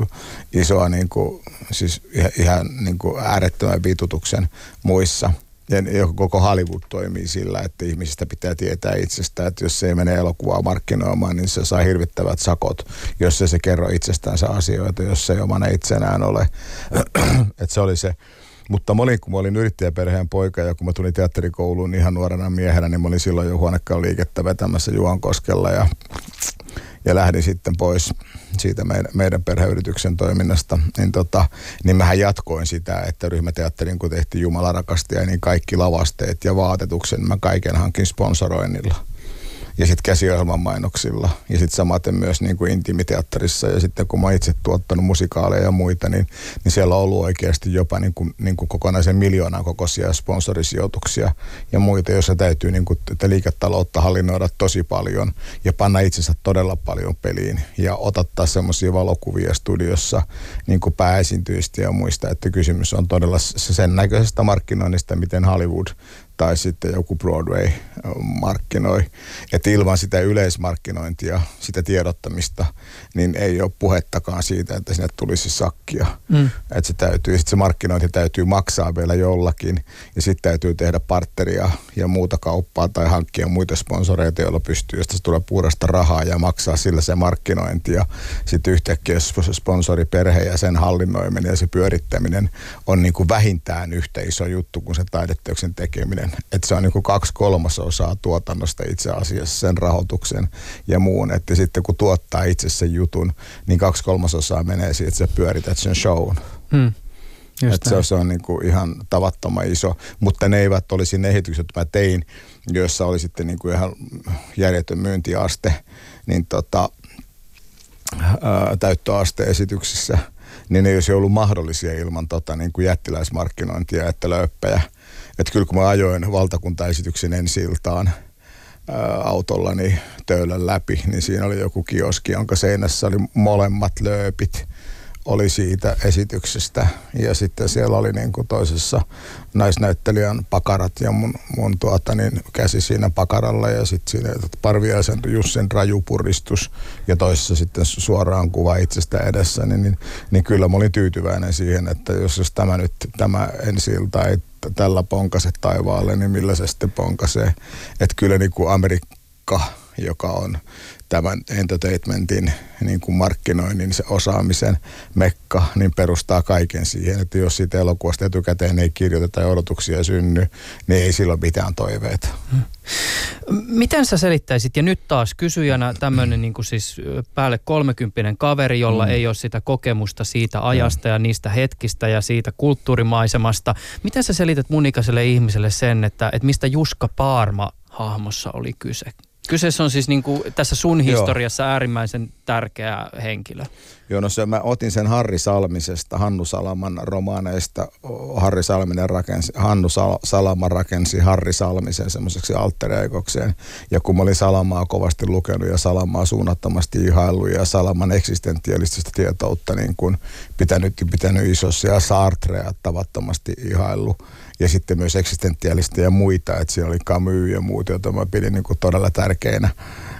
isoa, niin kuin, siis ihan, ihan niin kuin äärettömän vitutuksen muissa. Ja koko Hollywood toimii sillä, että ihmisistä pitää tietää itsestä, että jos se ei mene elokuvaa markkinoimaan, niin se saa hirvittävät sakot, jos se, se kerro itsestäänsä asioita, jos se ei omana itsenään ole. [CLEARS THROAT] että se oli se mutta mä olin, kun mä olin yrittäjäperheen poika ja kun mä tulin teatterikouluun niin ihan nuorena miehenä, niin mä olin silloin jo huonekkaan liikettä vetämässä Juankoskella ja, ja lähdin sitten pois siitä meidän, meidän perheyrityksen toiminnasta, niin, tota, niin mähän jatkoin sitä, että ryhmäteatterin kun tehtiin Jumala rakastia, niin kaikki lavasteet ja vaatetuksen mä kaiken hankin sponsoroinnilla ja sitten käsiohjelman mainoksilla. Ja sitten samaten myös niin kuin intimiteatterissa. Ja sitten kun mä itse tuottanut musikaaleja ja muita, niin, niin siellä on ollut oikeasti jopa niin kuin, niin kuin kokonaisen miljoonan kokoisia sponsorisijoituksia ja muita, joissa täytyy niin kuin, että liiketaloutta hallinnoida tosi paljon ja panna itsensä todella paljon peliin. Ja otattaa semmoisia valokuvia studiossa niin kuin pääesiintyistä ja muista, että kysymys on todella sen näköisestä markkinoinnista, miten Hollywood tai sitten joku Broadway markkinoi. Että ilman sitä yleismarkkinointia, sitä tiedottamista, niin ei ole puhettakaan siitä, että sinne tulisi sakkia. Mm. Että se täytyy, sit se markkinointi täytyy maksaa vielä jollakin ja sitten täytyy tehdä partteria ja muuta kauppaa tai hankkia muita sponsoreita, joilla pystyy, josta se tulee puhdasta rahaa ja maksaa sillä se markkinointi ja sitten yhtäkkiä sponsoriperhe ja sen hallinnoiminen ja se pyörittäminen on niin kuin vähintään yhtä iso juttu kuin se taideteoksen tekeminen tekeminen. Että se on niin kaksi kolmasosaa tuotannosta itse asiassa sen rahoituksen ja muun. Että sitten kun tuottaa itse sen jutun, niin kaksi kolmasosaa menee siihen, että sä pyörität sen shown. Hmm. että se, se on niin kuin ihan tavattoman iso, mutta ne eivät olisi ne esitykset, jotka mä tein, joissa oli sitten niin kuin ihan järjetön myyntiaste, niin tota, ää, täyttöaste esityksissä, niin ne ei olisi ollut mahdollisia ilman tota, niin kuin jättiläismarkkinointia, että löyppejä – että kyllä kun mä ajoin valtakuntaesityksen ensi iltaan autollani töölön läpi, niin siinä oli joku kioski, jonka seinässä oli molemmat lööpit oli siitä esityksestä. Ja sitten siellä oli niin kuin toisessa naisnäyttelijän pakarat ja mun, mun tuota, niin käsi siinä pakaralla ja sitten siinä Parviaisen Jussin rajupuristus ja toisessa sitten suoraan kuva itsestä edessä, niin, niin, niin kyllä mä olin tyytyväinen siihen, että jos, jos tämä nyt, tämä ensi ei tällä ponkase taivaalle, niin millä se sitten ponkasee. Että kyllä niin kuin Amerikka, joka on tämän entertainmentin niin kuin markkinoinnin, se osaamisen mekka, niin perustaa kaiken siihen, että jos siitä elokuvasta etukäteen ei kirjoiteta ja odotuksia synny, niin ei silloin mitään toiveita. Miten sä selittäisit, ja nyt taas kysyjänä tämmöinen niin kuin siis päälle kolmekymppinen kaveri, jolla mm. ei ole sitä kokemusta siitä ajasta mm. ja niistä hetkistä ja siitä kulttuurimaisemasta. Miten sä selität mun ikäiselle ihmiselle sen, että, että mistä Juska Paarma hahmossa oli kyse? Kyseessä on siis niin kuin tässä sun historiassa Joo. äärimmäisen tärkeä henkilö. Joo, no se, mä otin sen Harri Salmisesta, Hannu Salaman romaaneista. Harri Salminen rakensi, Hannu Sal- Salama rakensi Harri Salmisen semmoiseksi alter Ja kun mä olin Salamaa kovasti lukenut ja Salamaa suunnattomasti ihaillut ja Salaman eksistentialistista tietoutta niin kun pitänyt, pitänyt isossa ja Sartrea tavattomasti ihaillut. Ja sitten myös eksistentiaalista ja muita, että siinä oli Camus ja muut, joita mä pidin niin kuin todella tärkeinä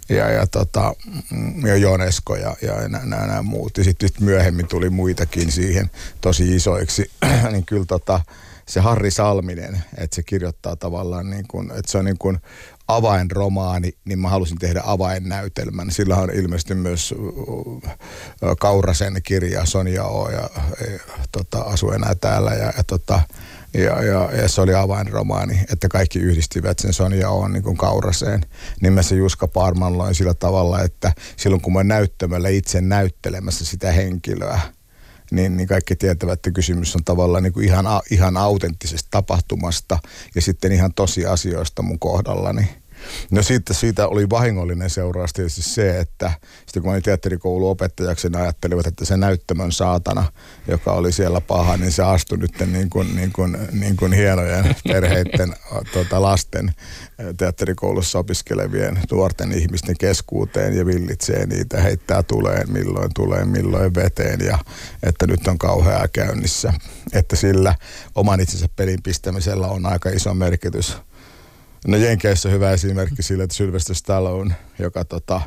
ja, ja, tota, mm, ja Jonesko ja, ja nämä, muut. Ja sitten myöhemmin tuli muitakin siihen tosi isoiksi, [CLEARS THROAT] niin kyllä tota, se Harri Salminen, että se kirjoittaa tavallaan niin kuin, että se on niin kuin avainromaani, niin mä halusin tehdä avainnäytelmän. Sillä on ilmeisesti myös Kaurasen kirja Sonja O ja, ja tota, asu enää täällä ja, ja tota, ja, ja, ja se oli avainromaani, että kaikki yhdistivät sen Sonja on niin kuin Kauraseen. Nimessä Juska Parman loin sillä tavalla, että silloin kun mä näyttämällä itse näyttelemässä sitä henkilöä, niin, niin kaikki tietävät, että kysymys on tavallaan niin kuin ihan, ihan autenttisesta tapahtumasta ja sitten ihan tosiasioista mun kohdallani. No sitten siitä oli vahingollinen seuraus tietysti se, että sitten kun olin teatterikoulu opettajaksi, niin ajattelivat, että se näyttämön saatana, joka oli siellä paha, niin se astui nyt niin kuin, niin kuin, niin kuin hienojen [LAUGHS] perheiden tuota, lasten teatterikoulussa opiskelevien nuorten ihmisten keskuuteen ja villitsee niitä, heittää tuleen milloin tulee, milloin veteen ja että nyt on kauheaa käynnissä. Että sillä oman itsensä pelin pistämisellä on aika iso merkitys No Jenkeissä hyvä esimerkki sille, että Sylvester Stallone, joka tota,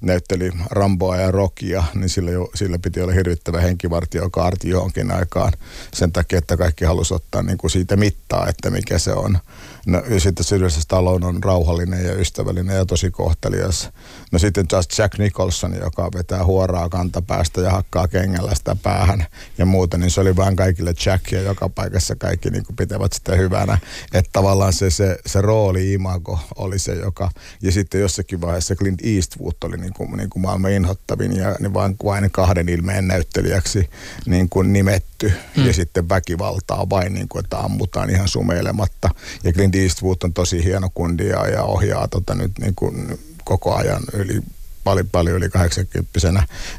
näytteli Ramboa ja Rockia, niin sillä, jo, sillä piti olla hirvittävä henkivartiokaarti johonkin aikaan sen takia, että kaikki halusi ottaa niin kuin siitä mittaa, että mikä se on. No, ja sitten Sylvester Stallone on rauhallinen ja ystävällinen ja tosi kohtelias. No sitten taas Jack Nicholson, joka vetää huoraa kantapäästä ja hakkaa kengällä sitä päähän ja muuta, niin se oli vain kaikille Jack ja joka paikassa kaikki niin kuin pitävät sitä hyvänä. Että tavallaan se, se, se rooli-imago oli se, joka, ja sitten jossakin vaiheessa Clint Eastwood oli niin kuin, niin kuin maailman inhottavin ja niin vain, vain kahden ilmeen näyttelijäksi niin kuin nimetty. Mm. Ja sitten väkivaltaa vain, niin kuin, että ammutaan ihan sumeilematta. Ja Clint Eastwood on tosi hieno kundia ja ohjaa tota nyt niin kuin koko ajan yli paljon, paljon yli 80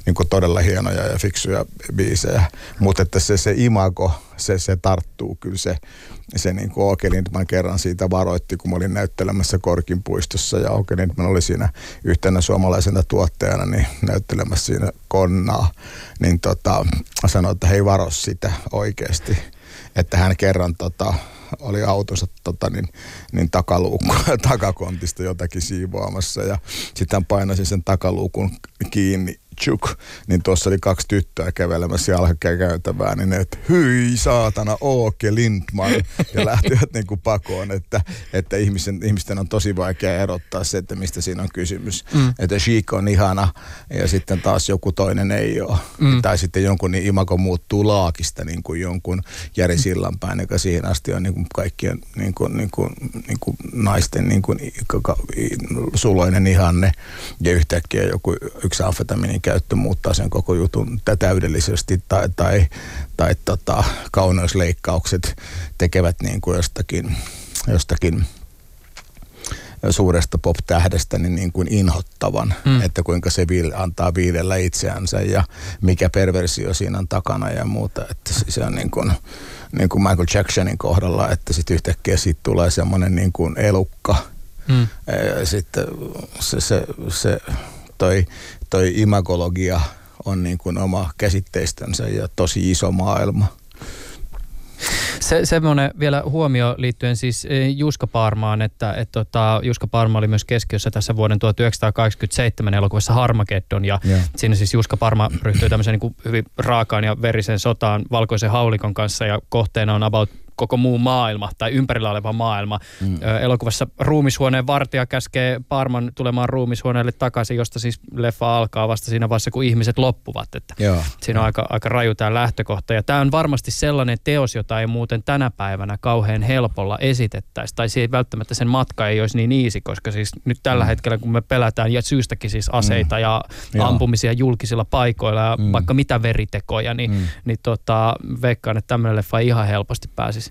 niin todella hienoja ja fiksuja biisejä. Mutta että se, se imago, se, se tarttuu kyllä se, se niin kuin Åke Lindman kerran siitä varoitti, kun mä olin näyttelemässä Korkin puistossa ja Åke Lindman oli siinä yhtenä suomalaisena tuottajana niin näyttelemässä siinä konnaa, niin tota, sanoi, että hei varo sitä oikeasti. Että hän kerran tota, oli autonsa tota, niin, niin takaluukku, [LAUGHS] takakontista jotakin siivoamassa ja sitten hän painasi sen takaluukun kiinni tjuk, niin tuossa oli kaksi tyttöä kävelemässä jalkakäytävää, niin ne, että hyi saatana Åke Lindman, ja [LAUGHS] lähtivät niin kuin pakoon, että, että ihmisten, ihmisten on tosi vaikea erottaa se, että mistä siinä on kysymys. Mm. Että Chic on ihana, ja sitten taas joku toinen ei ole. Mm. Tai sitten jonkun niin imako muuttuu laakista niin kuin jonkun Jari Sillanpäin, joka siihen asti on niin kuin kaikkien niin kuin, niin kuin, niin kuin naisten niin kuin, suloinen ihanne, ja yhtäkkiä joku yksi amfetamiinin käyttö muuttaa sen koko jutun täydellisesti tai, tai, tai tota, kauneusleikkaukset tekevät niin kuin jostakin, jostakin suuresta pop-tähdestä niin, niin kuin inhottavan, mm. että kuinka se viil, antaa viidellä itseänsä ja mikä perversio siinä on takana ja muuta. Että se on niin kuin, niin kuin Michael Jacksonin kohdalla, että sitten yhtäkkiä siitä tulee semmoinen niin kuin elukka. Mm. Ja sitten se, se, se toi toi imagologia on niin kuin oma käsitteistönsä ja tosi iso maailma. Se, semmoinen vielä huomio liittyen siis e, Juska Parmaan, että et tota, Juska Parma oli myös keskiössä tässä vuoden 1987 elokuvassa Harmageddon ja yeah. siinä siis Juska Parma ryhtyi tämmöiseen niin hyvin raakaan ja verisen sotaan valkoisen haulikon kanssa ja kohteena on about koko muu maailma tai ympärillä oleva maailma. Mm. Elokuvassa ruumishuoneen vartija käskee Parman tulemaan ruumishuoneelle takaisin, josta siis leffa alkaa vasta siinä vaiheessa, kun ihmiset loppuvat. Että Joo. Siinä on aika, aika raju tämä lähtökohta. Ja tämä on varmasti sellainen teos, jota ei muuten tänä päivänä kauhean helpolla esitettäisi. Tai ei välttämättä sen matka ei olisi niin easy, koska siis nyt tällä mm. hetkellä, kun me pelätään, ja syystäkin siis aseita mm. ja Joo. ampumisia julkisilla paikoilla ja mm. vaikka mitä veritekoja, niin, mm. niin tota, veikkaan, että tämmöinen leffa ihan helposti pääsisi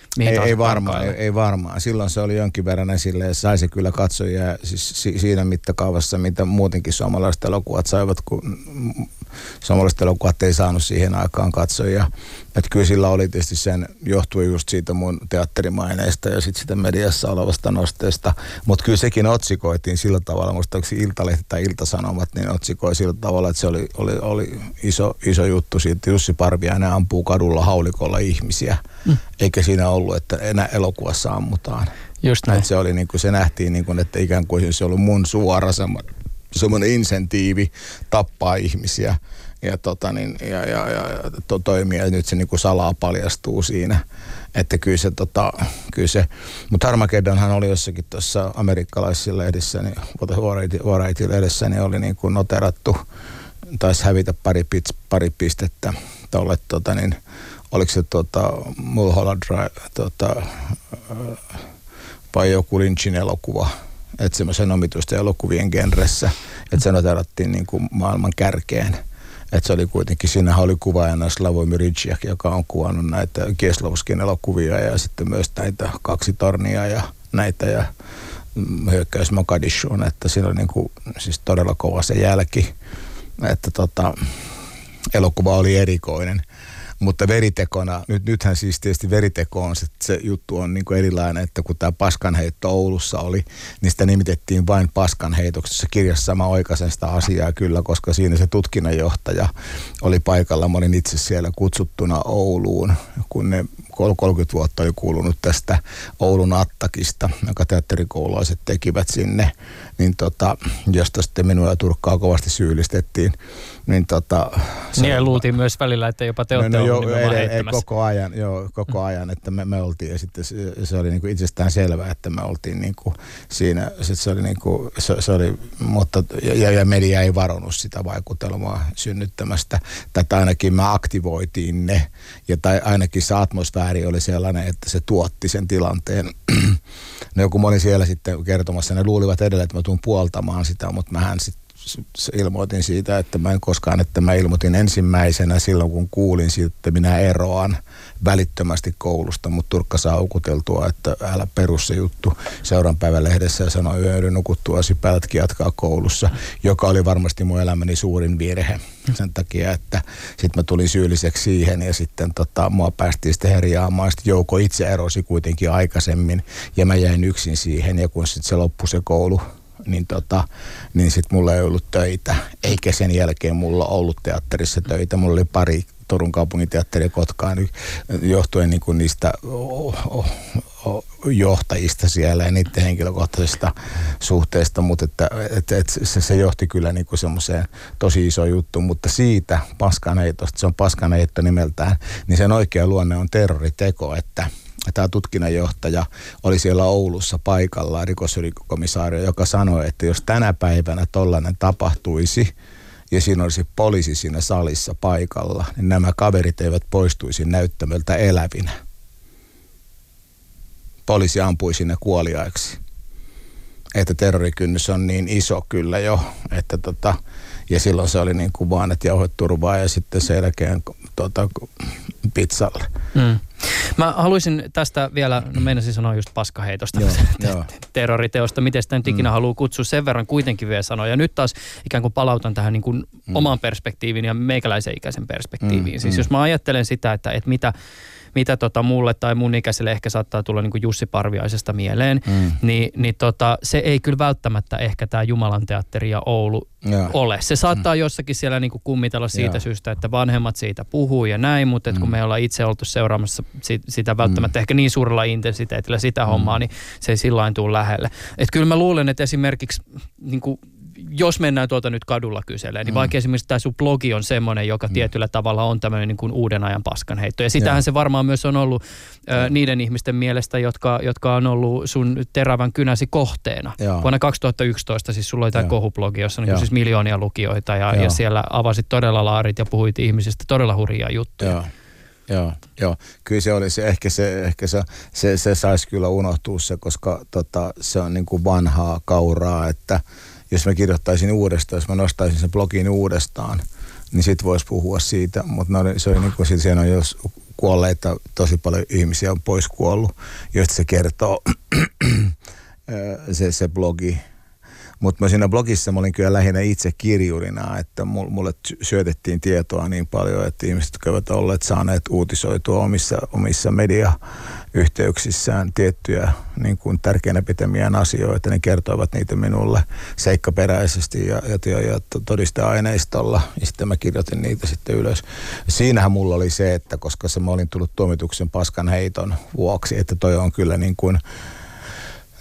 ei, ei varmaan, ei, ei varmaan. Silloin se oli jonkin verran esille ja sai se kyllä katsojia siis si, siinä mittakaavassa, mitä muutenkin suomalaiset elokuvat saivat, kun suomalaiset elokuvat ei saanut siihen aikaan katsojia. Että kyllä sillä oli tietysti sen, johtui just siitä mun teatterimaineesta ja sitten sitä mediassa olevasta nosteesta. Mutta kyllä sekin otsikoitiin sillä tavalla, musta onko Iltalehti tai Iltasanomat, niin otsikoi sillä tavalla, että se oli, oli, oli iso, iso juttu siitä. Jussi Parviainen ampuu kadulla haulikolla ihmisiä. Mm. Eikä siinä ollut ollut, että enää elokuvassa ammutaan. Just näin. Et se, oli niin kuin, se nähtiin, niin kuin, että ikään kuin se oli mun suora semmoinen insentiivi tappaa ihmisiä ja, tota, niin, ja, ja, ja to, toimia. Ja nyt se niin kuin salaa paljastuu siinä. Että kyllä se, tota, kyllä se mutta Armageddonhan oli jossakin tuossa amerikkalaisissa lehdissä, niin Variety-lehdessä, niin oli niin kuin noterattu, taisi hävitä pari, pits, pari pistettä tolle, tota, niin, oliko se tota, Mulholland Drive, tota, vai joku Lynchin elokuva, että semmoisen omituisten elokuvien genressä, että se noterattiin niin kuin maailman kärkeen. Että se oli kuitenkin, siinä oli kuvaajana Slavoj Ridžiak, joka on kuvannut näitä Kieslovskin elokuvia ja sitten myös näitä kaksi tornia ja näitä ja hyökkäys Mogadishuun, että siinä oli niin kuin, siis todella kova se jälki, että tota, elokuva oli erikoinen. Mutta veritekona, nyt, nythän siis tietysti veriteko on, se, se juttu on niin erilainen, että kun tämä paskanheitto Oulussa oli, niin sitä nimitettiin vain paskanheitoksi. Se kirjassa mä oikaisen sitä asiaa kyllä, koska siinä se tutkinnanjohtaja oli paikalla. Mä olin itse siellä kutsuttuna Ouluun, kun ne 30 vuotta oli kuulunut tästä Oulun Attakista, joka teatterikoululaiset tekivät sinne, niin tota, josta sitten minua ja Turkkaa kovasti syyllistettiin. Niin, tota, se, niin ja luultiin myös välillä, että jopa te olette no, no, jo, ei, koko ajan, joo, koko ajan, että me, me oltiin ja sitten se, se oli niin kuin itsestään selvää, että me oltiin niin kuin siinä, sit se oli niin kuin, se, se oli, mutta ja, ja media ei varonnut sitä vaikutelmaa synnyttämästä. Tätä ainakin me aktivoitiin ne ja tai ainakin se atmosfääri oli sellainen, että se tuotti sen tilanteen. [CLEARS THROAT] no joku moni siellä sitten kertomassa, ne luulivat edelleen, että mä tuun puoltamaan sitä, mutta mähän sitten ilmoitin siitä, että mä en koskaan, että mä ilmoitin ensimmäisenä silloin, kun kuulin siitä, että minä eroan välittömästi koulusta, mutta Turkka saa ukuteltua, että älä perus se juttu. Seuran päivän lehdessä ja sanoi yödy nukuttuasi päältäkin jatkaa koulussa, joka oli varmasti mun elämäni suurin virhe. Sen takia, että sitten mä tulin syylliseksi siihen ja sitten tota, mua päästiin sitten herjaamaan. Sitten Jouko itse erosi kuitenkin aikaisemmin ja mä jäin yksin siihen. Ja kun sitten se loppui se koulu niin, tota, niin sitten mulla ei ollut töitä. Eikä sen jälkeen mulla ollut teatterissa töitä. Mulla oli pari Turun kaupunginteatteri Kotkaan johtuen niin kuin niistä oh, oh, oh, johtajista siellä ja niiden henkilökohtaisista suhteista, mutta että, että, että se, se johti kyllä niin kuin semmoiseen tosi iso juttu, mutta siitä paskanheitosta, se on paskanheitto nimeltään, niin sen oikea luonne on terroriteko, että – tämä tutkinnanjohtaja oli siellä Oulussa paikalla, rikosyrikomisaario, joka sanoi, että jos tänä päivänä tollainen tapahtuisi ja siinä olisi poliisi siinä salissa paikalla, niin nämä kaverit eivät poistuisi näyttämöltä elävinä. Poliisi ampuisi ne kuoliaiksi. Että terrorikynnys on niin iso kyllä jo, että tota, ja silloin se oli niin kuin vaan, että jauhet turvaa ja sitten sen jälkeen tota, pizzalle. Mm. Mä haluaisin tästä vielä, no meinasin sanoa just paskaheitosta, joo, [LAUGHS] joo. terroriteosta, miten sitä nyt ikinä mm. haluaa kutsua, sen verran kuitenkin vielä sanoa. Ja nyt taas ikään kuin palautan tähän niin kuin mm. oman perspektiivin ja meikäläisen ikäisen perspektiiviin. Mm, siis mm. jos mä ajattelen sitä, että, että mitä mitä tota mulle tai mun ikäiselle ehkä saattaa tulla niin kuin Jussi Parviaisesta mieleen, mm. niin, niin tota, se ei kyllä välttämättä ehkä tämä Jumalan teatteri ja Oulu ja. ole. Se saattaa mm. jossakin siellä niin kuin kummitella siitä ja. syystä, että vanhemmat siitä puhuu ja näin, mutta et kun mm. me ollaan itse oltu seuraamassa sitä välttämättä mm. ehkä niin suurella intensiteetillä sitä mm. hommaa, niin se ei sillä tule lähelle. Et kyllä mä luulen, että esimerkiksi niin kuin jos mennään tuota nyt kadulla kyselemään, niin mm. vaikka esimerkiksi tämä sun blogi on semmoinen, joka mm. tietyllä tavalla on tämmöinen niin kuin uuden ajan paskanheitto. Ja sitähän ja. se varmaan myös on ollut ö, niiden ihmisten mielestä, jotka, jotka on ollut sun terävän kynäsi kohteena. Ja. Vuonna 2011 siis sulla oli tämä kohublogi, jossa on niin siis miljoonia lukijoita ja, ja. ja siellä avasit todella laarit ja puhuit ihmisistä todella hurjia juttuja. Ja. Joo, joo. Kyllä se oli se, ehkä se, ehkä se, se, se saisi kyllä unohtua se, koska tota, se on niin kuin vanhaa kauraa, että – jos mä kirjoittaisin uudestaan, jos mä nostaisin sen blogin uudestaan, niin sit voisi puhua siitä. Mutta se oli niin kuin, sit siellä on jos kuolleita, tosi paljon ihmisiä on pois kuollut, joista se kertoo [CLEARS THROAT] se, se blogi. Mutta siinä blogissa mä olin kyllä lähinnä itse kirjurina, että mulle syötettiin tietoa niin paljon, että ihmiset, jotka ovat olleet saaneet uutisoitua omissa, omissa media yhteyksissään tiettyjä niin kuin tärkeänä pitämiään asioita. Ne kertoivat niitä minulle seikkaperäisesti ja, ja, ja todisteaineistolla. Ja sitten mä kirjoitin niitä sitten ylös. Siinähän mulla oli se, että koska se mä olin tullut tuomituksen paskan heiton vuoksi, että toi on kyllä niin kuin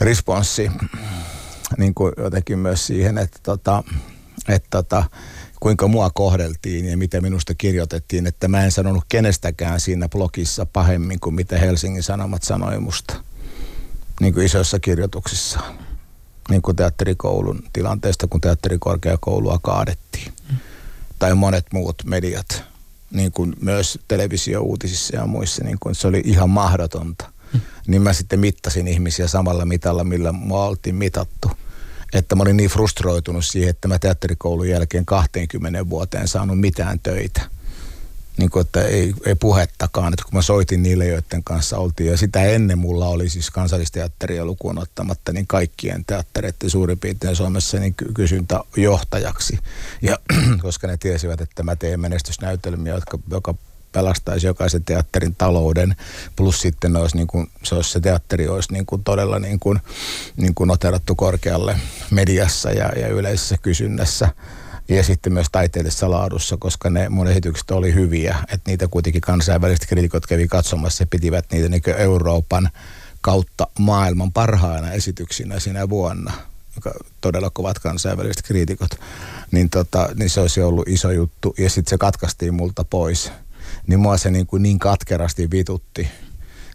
responssi niin kuin jotenkin myös siihen, että, tota, että tota, kuinka mua kohdeltiin ja mitä minusta kirjoitettiin, että mä en sanonut kenestäkään siinä blogissa pahemmin kuin mitä Helsingin Sanomat sanoi musta, niin kuin isoissa kirjoituksissaan. Niin kuin teatterikoulun tilanteesta, kun teatterikorkeakoulua kaadettiin. Mm. Tai monet muut mediat, niin kuin myös televisio-uutisissa ja muissa, niin kuin se oli ihan mahdotonta. Mm. Niin mä sitten mittasin ihmisiä samalla mitalla, millä mua oltiin mitattu että mä olin niin frustroitunut siihen, että mä teatterikoulun jälkeen 20 vuoteen saanut mitään töitä. Niin kuin, että ei, ei puhettakaan, että kun mä soitin niille, joiden kanssa oltiin, ja sitä ennen mulla oli siis kansallisteatteria lukuun ottamatta, niin kaikkien teattereiden suurin piirtein Suomessa niin kysyntä johtajaksi. Ja [CLEARS THROAT] koska ne tiesivät, että mä teen menestysnäytelmiä, jotka, joka pelastaisi jokaisen teatterin talouden, plus sitten olisi niin kuin, se, olisi, se teatteri olisi niin kuin todella niin kuin, niin kuin noterattu korkealle mediassa ja, ja yleisessä kysynnässä. Ja sitten myös taiteellisessa laadussa, koska ne mun esitykset oli hyviä, että niitä kuitenkin kansainväliset kriitikot kävi katsomassa ja pitivät niitä niin Euroopan kautta maailman parhaina esityksinä siinä vuonna joka todella kovat kansainväliset kriitikot, niin, tota, niin se olisi ollut iso juttu. Ja sitten se katkaistiin multa pois niin mua se niin, kuin niin katkerasti vitutti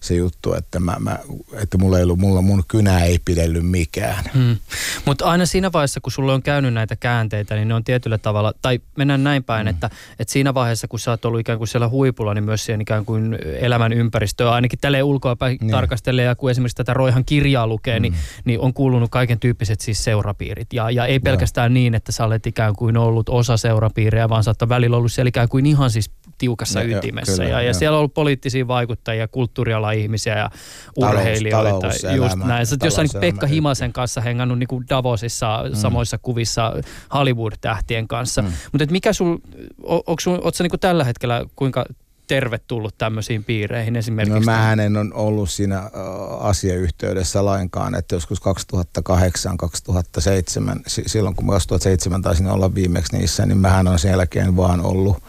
se juttu, että, mä, mä, että mulla ei ollut, mulla mun kynä ei pidelly mikään. Hmm. Mutta aina siinä vaiheessa, kun sulle on käynyt näitä käänteitä, niin ne on tietyllä tavalla, tai mennään näin päin, hmm. että, että siinä vaiheessa, kun sä oot ollut ikään kuin siellä huipulla, niin myös siihen ikään kuin elämän ympäristöä, ainakin tälle ulkoapäin niin. tarkastelee, ja kun esimerkiksi tätä Roihan kirjaa lukee, niin, hmm. niin, niin on kuulunut kaiken tyyppiset siis seurapiirit. Ja, ja ei pelkästään Joo. niin, että sä olet ikään kuin ollut osa seurapiiriä, vaan sä oot välillä ollut siellä ikään kuin ihan siis tiukassa no, ytimessä. Kyllä, ja, ja siellä on ollut poliittisia vaikuttajia, kulttuuriala ihmisiä ja urheilijoita. Talous, just elämä, näin. Sä jossain niin Pekka Himasen kanssa hengannut niin kuin Davosissa mm. samoissa kuvissa Hollywood-tähtien kanssa. Mm. Mutta mikä sul, onko sul, ootko niin tällä hetkellä kuinka tervetullut tämmöisiin piireihin esimerkiksi? No mä en on ollut siinä asiayhteydessä lainkaan, että joskus 2008-2007, silloin kun 2007 taisin olla viimeksi niissä, niin mähän on sen jälkeen vaan ollut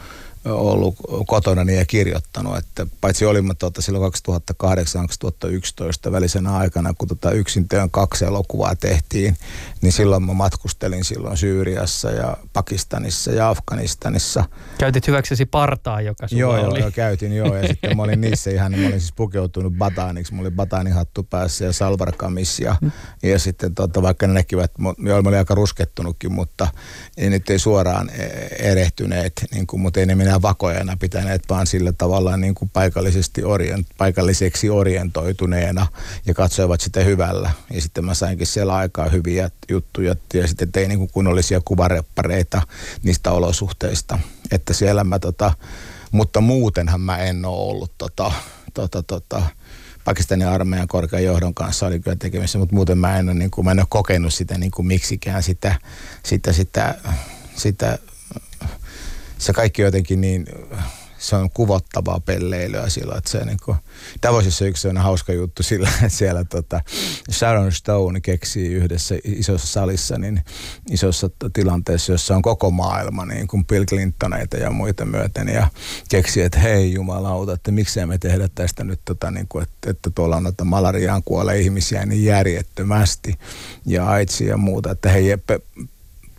ollut kotona ja kirjoittanut, että paitsi olimme tuota silloin 2008-2011 välisenä aikana, kun tota yksin työn kaksi elokuvaa tehtiin, niin silloin mä matkustelin silloin Syyriassa ja Pakistanissa ja Afganistanissa. Käytit hyväksesi partaa, joka sulla joo, oli. Joo, joo, käytin joo ja sitten mä olin niissä ihan, niin mä olin siis pukeutunut bataaniksi, mulla oli bataanihattu päässä ja salvarkamis ja, mm. ja sitten tota, vaikka ne näkivät, mä olin aika ruskettunutkin, mutta ei nyt ei suoraan e, erehtyneet, niin kuin, mutta ei ne minä mitään vakojana pitäneet, vaan sillä tavalla niin kuin paikallisesti orient, paikalliseksi orientoituneena ja katsoivat sitä hyvällä. Ja sitten mä sainkin siellä aikaa hyviä juttuja ja sitten tein niin kuin kunnollisia kuvareppareita niistä olosuhteista. Että siellä mä tota, mutta muutenhan mä en ole ollut tota, tota, tota, Pakistanin armeijan korkean johdon kanssa oli kyllä tekemisissä, mutta muuten mä en ole, niin kuin, mä en ole kokenut sitä niin kuin miksikään sitä, sitä, sitä, sitä se kaikki jotenkin niin, se on kuvottavaa pelleilyä silloin, että se niin kuin, Davosissa yksi sellainen hauska juttu sillä, että siellä tota Sharon Stone keksii yhdessä isossa salissa, niin isossa tilanteessa, jossa on koko maailma, niin kuin Bill Clintoneita ja muita myöten, ja keksii, että hei jumalauta, että miksei me tehdä tästä nyt, tota, niin kuin, että, että tuolla on noita malariaan kuolee ihmisiä niin järjettömästi, ja aitsia ja muuta, että hei,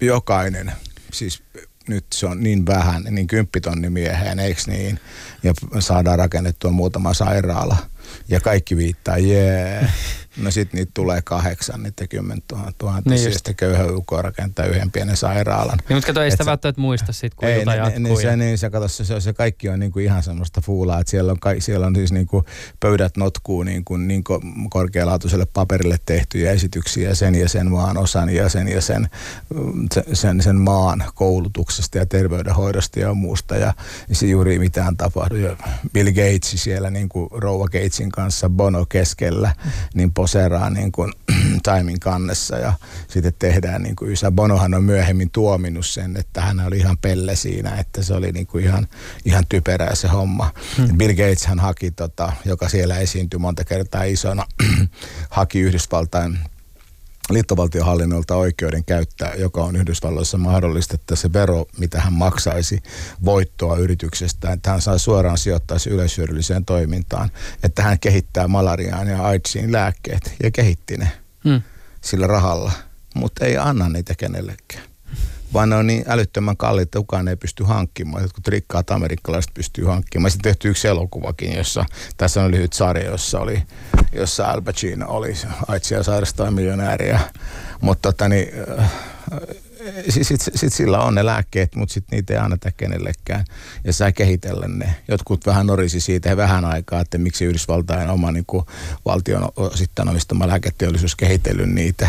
jokainen, siis nyt se on niin vähän, niin kymppitonni mieheen, eikö niin? Ja saadaan rakennettua muutama sairaala. Ja kaikki viittaa, jee. Yeah. [LAUGHS] No sit niitä tulee kahdeksan, niitä tuhatta. Niin sitten köyhä UK rakentaa yhden pienen sairaalan. Niin, mutta kato, ei sitä välttämättä muista sit, kun ei, ilta niin, jatkuu. Niin, se, niin, se, kato, se, se, kaikki on niin kuin ihan semmoista fuulaa, että siellä on, siellä on siis niin kuin pöydät notkuu niin, kuin, niin kuin korkealaatuiselle paperille tehtyjä esityksiä sen ja sen maan osan ja sen ja sen, sen, sen maan koulutuksesta ja terveydenhoidosta ja muusta. Ja se juuri mitään tapahdu. Ja Bill Gates siellä niin kuin Rouva Gatesin kanssa Bono keskellä, niin poseeraa niin kuin [CLEARS THROAT] Timein kannessa ja sitten tehdään niin kuin Ysä Bonohan on myöhemmin tuominut sen, että hän oli ihan pelle siinä, että se oli niin kuin ihan, ihan typerää se homma. Hmm. Bill Gates hän haki, tota, joka siellä esiintyi monta kertaa isona, [CLEARS THROAT] haki Yhdysvaltain liittovaltiohallinnolta oikeuden käyttää, joka on Yhdysvalloissa mahdollista, että se vero, mitä hän maksaisi voittoa yrityksestä, että hän saa suoraan sijoittaa se yleishyödylliseen toimintaan, että hän kehittää malariaan ja AIDSiin lääkkeet ja kehitti ne hmm. sillä rahalla, mutta ei anna niitä kenellekään vaan ne on niin älyttömän kalliita, että kukaan ei pysty hankkimaan. Jotkut rikkaat amerikkalaiset pystyy hankkimaan. Sitten tehty yksi elokuvakin, jossa tässä on lyhyt sarja, jossa, oli, jossa Al Pacino oli aitsia sairastaa miljonääriä. Mutta tota, niin, äh, sitten sit, sit sillä on ne lääkkeet, mutta sitten niitä ei anneta kenellekään. Ja saa kehitellä ne. Jotkut vähän norisi siitä vähän aikaa, että miksi Yhdysvaltain oma niin kuin, valtion sitten omistama lääketeollisuus kehitellyt niitä.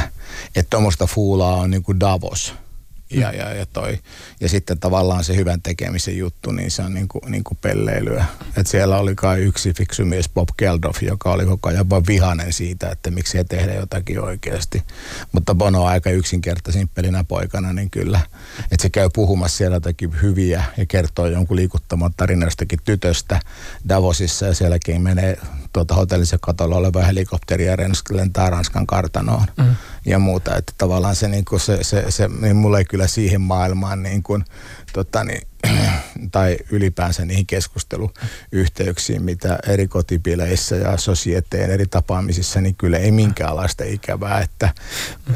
Että tuommoista fuulaa on niin kuin Davos – ja, ja, ja, toi. ja sitten tavallaan se hyvän tekemisen juttu, niin se on niin kuin, niin kuin pelleilyä. Et siellä oli kai yksi fiksu mies Bob Geldof, joka oli koko ajan vaan vihanen siitä, että miksi he tehdä jotakin oikeasti. Mutta Bono on aika yksinkertaisin pelinä poikana, niin kyllä. Että se käy puhumassa siellä jotakin hyviä ja kertoo jonkun liikuttaman tarinastakin tytöstä Davosissa ja sielläkin menee tuota hotellissa katolla oleva helikopteri ja lentää Ranskan kartanoon mm. ja muuta. Että tavallaan se, niin kuin se, se, se niin mulle ei kyllä siihen maailmaan niin kuin, tota niin, [CLEARS THROAT] tai ylipäänsä niihin keskusteluyhteyksiin, mitä eri kotipileissä ja sosieteen eri tapaamisissa, niin kyllä ei minkäänlaista ikävää, että,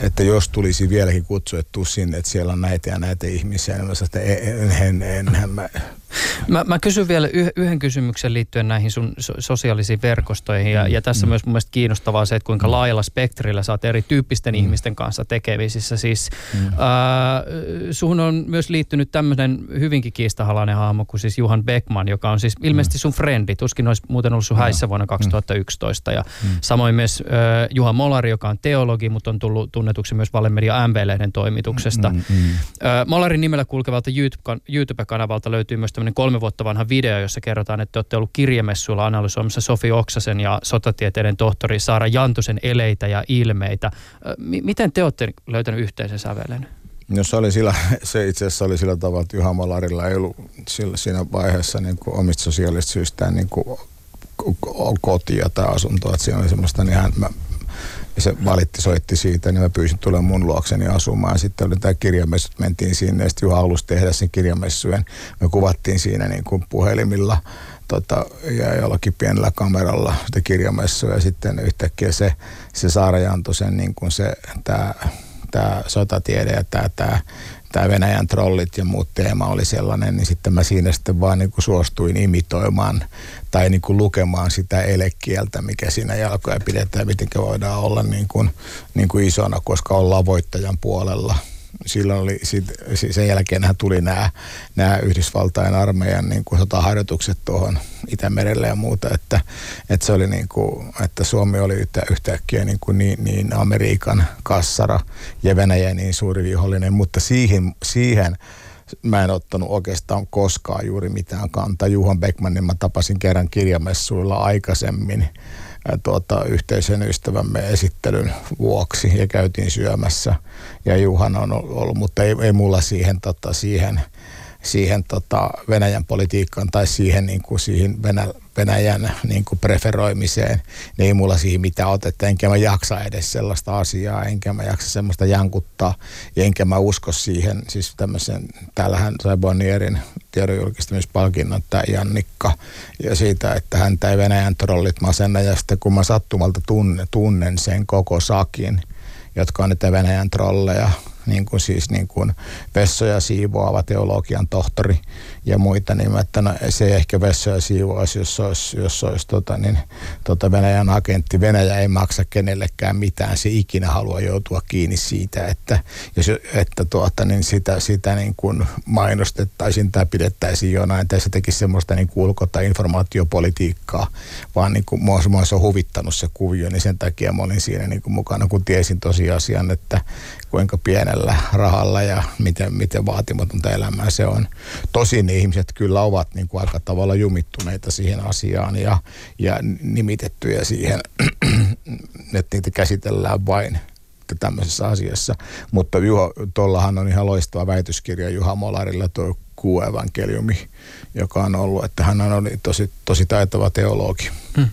että jos tulisi vieläkin kutsuettu sinne, että siellä on näitä ja näitä ihmisiä, niin mä sanoin, että en, en, en, en mä Mä, mä kysyn vielä yhden kysymyksen liittyen näihin sun sosiaalisiin verkostoihin. Ja, ja tässä mm. myös mun mielestä kiinnostavaa se, että kuinka mm. laajalla spektrillä sä oot erityyppisten mm. ihmisten kanssa tekemisissä. Siis mm. äh, suhun on myös liittynyt tämmöinen hyvinkin kiistahalainen hahmo kuin siis Juhan Beckman, joka on siis ilmeisesti mm. sun frendi. Tuskin olisi muuten ollut sun häissä vuonna 2011. Mm. Ja mm. samoin myös äh, Juha Molari, joka on teologi, mutta on tullut tunnetuksi myös Valemedia MV-lehden toimituksesta. Mm. Mm. Äh, Molarin nimellä kulkevalta YouTube-kanavalta löytyy myös tämmöinen kolme vuotta vanha video, jossa kerrotaan, että te olette ollut kirjamessuilla analysoimassa Sofi Oksasen ja sotatieteiden tohtori Saara Jantusen eleitä ja ilmeitä. M- miten te olette löytänyt yhteisen sävelen? No se, oli sillä, [LAUGHS] se itse asiassa oli sillä tavalla, että Juha Malarilla ei ollut sillä, siinä vaiheessa niin kuin omista sosiaalista syistään niin kuin kotia tai asuntoa. Että siinä oli semmoista, niin hän, mä, se valitti, soitti siitä, niin mä pyysin tulemaan mun luokseni asumaan. Sitten oli tämä kirjamessu, mentiin sinne ja sitten Juha halusi tehdä sen kirjamessujen. Me kuvattiin siinä niin kuin puhelimilla tota, ja jollakin pienellä kameralla sitä kirjamessua ja sitten yhtäkkiä se, se Saara Jantosen niin kuin se, tämä tämä sotatiede ja tämä, tämä tämä Venäjän trollit ja muut teema oli sellainen, niin sitten mä siinä sitten vaan niin kuin suostuin imitoimaan tai niin kuin lukemaan sitä elekieltä, mikä siinä jalkoja pidetään, miten voidaan olla niin kuin, niin kuin isona, koska ollaan voittajan puolella – silloin oli, sit, sen jälkeen tuli nämä, nämä Yhdysvaltain armeijan niin kuin sotaharjoitukset tuohon Itämerelle ja muuta, että, että se oli niin kuin, että Suomi oli yhtä, yhtäkkiä niin, kuin niin, niin Amerikan kassara ja Venäjä niin suuri vihollinen, mutta siihen, siihen mä en ottanut oikeastaan koskaan juuri mitään kantaa. Juhan Beckmanin mä tapasin kerran kirjamessuilla aikaisemmin tuota, yhteisen ystävämme esittelyn vuoksi ja käytiin syömässä. Ja Juhan on ollut, mutta ei, ei mulla siihen, tota, siihen, siihen tota Venäjän politiikkaan tai siihen, niin kuin siihen Venä, Venäjän niin kuin preferoimiseen, niin ei mulla siihen mitään otetta, enkä mä jaksa edes sellaista asiaa, enkä mä jaksa semmoista jankuttaa, ja enkä mä usko siihen, siis tämmöisen, täällähän sai Bonnierin tiedonjulkistamispalkinnot tämä Jannikka, ja siitä, että häntä ei Venäjän trollit masenna, ja sitten kun mä sattumalta tunnen, tunnen sen koko sakin, jotka on niitä Venäjän trolleja, niin kuin siis niin kuin vessoja siivoava teologian tohtori ja muita, niin että no, se ehkä vessoja siivoaisi, jos olisi, jos olisi tota, niin, tota Venäjän agentti. Venäjä ei maksa kenellekään mitään, se ikinä haluaa joutua kiinni siitä, että, jos, että tuota, niin sitä, sitä niin kuin mainostettaisiin tai pidettäisiin jonain, tai se tekisi semmoista niin ulko- tai informaatiopolitiikkaa, vaan niin kuin mua, mua se on huvittanut se kuvio, niin sen takia mä olin siinä niin kuin mukana, kun tiesin tosiasian, että kuinka pienellä rahalla ja miten, miten vaatimatonta elämää se on. Tosin ne ihmiset kyllä ovat niin kuin aika tavalla jumittuneita siihen asiaan ja, ja nimitettyjä siihen, [CLEARS THROAT] että niitä käsitellään vain tämmöisessä asiassa. Mutta Juho, tuollahan on ihan loistava väitöskirja Juha Molarilla tuo kuuevankeliumi, joka on ollut, että hän on tosi, tosi taitava teologi. Hmm.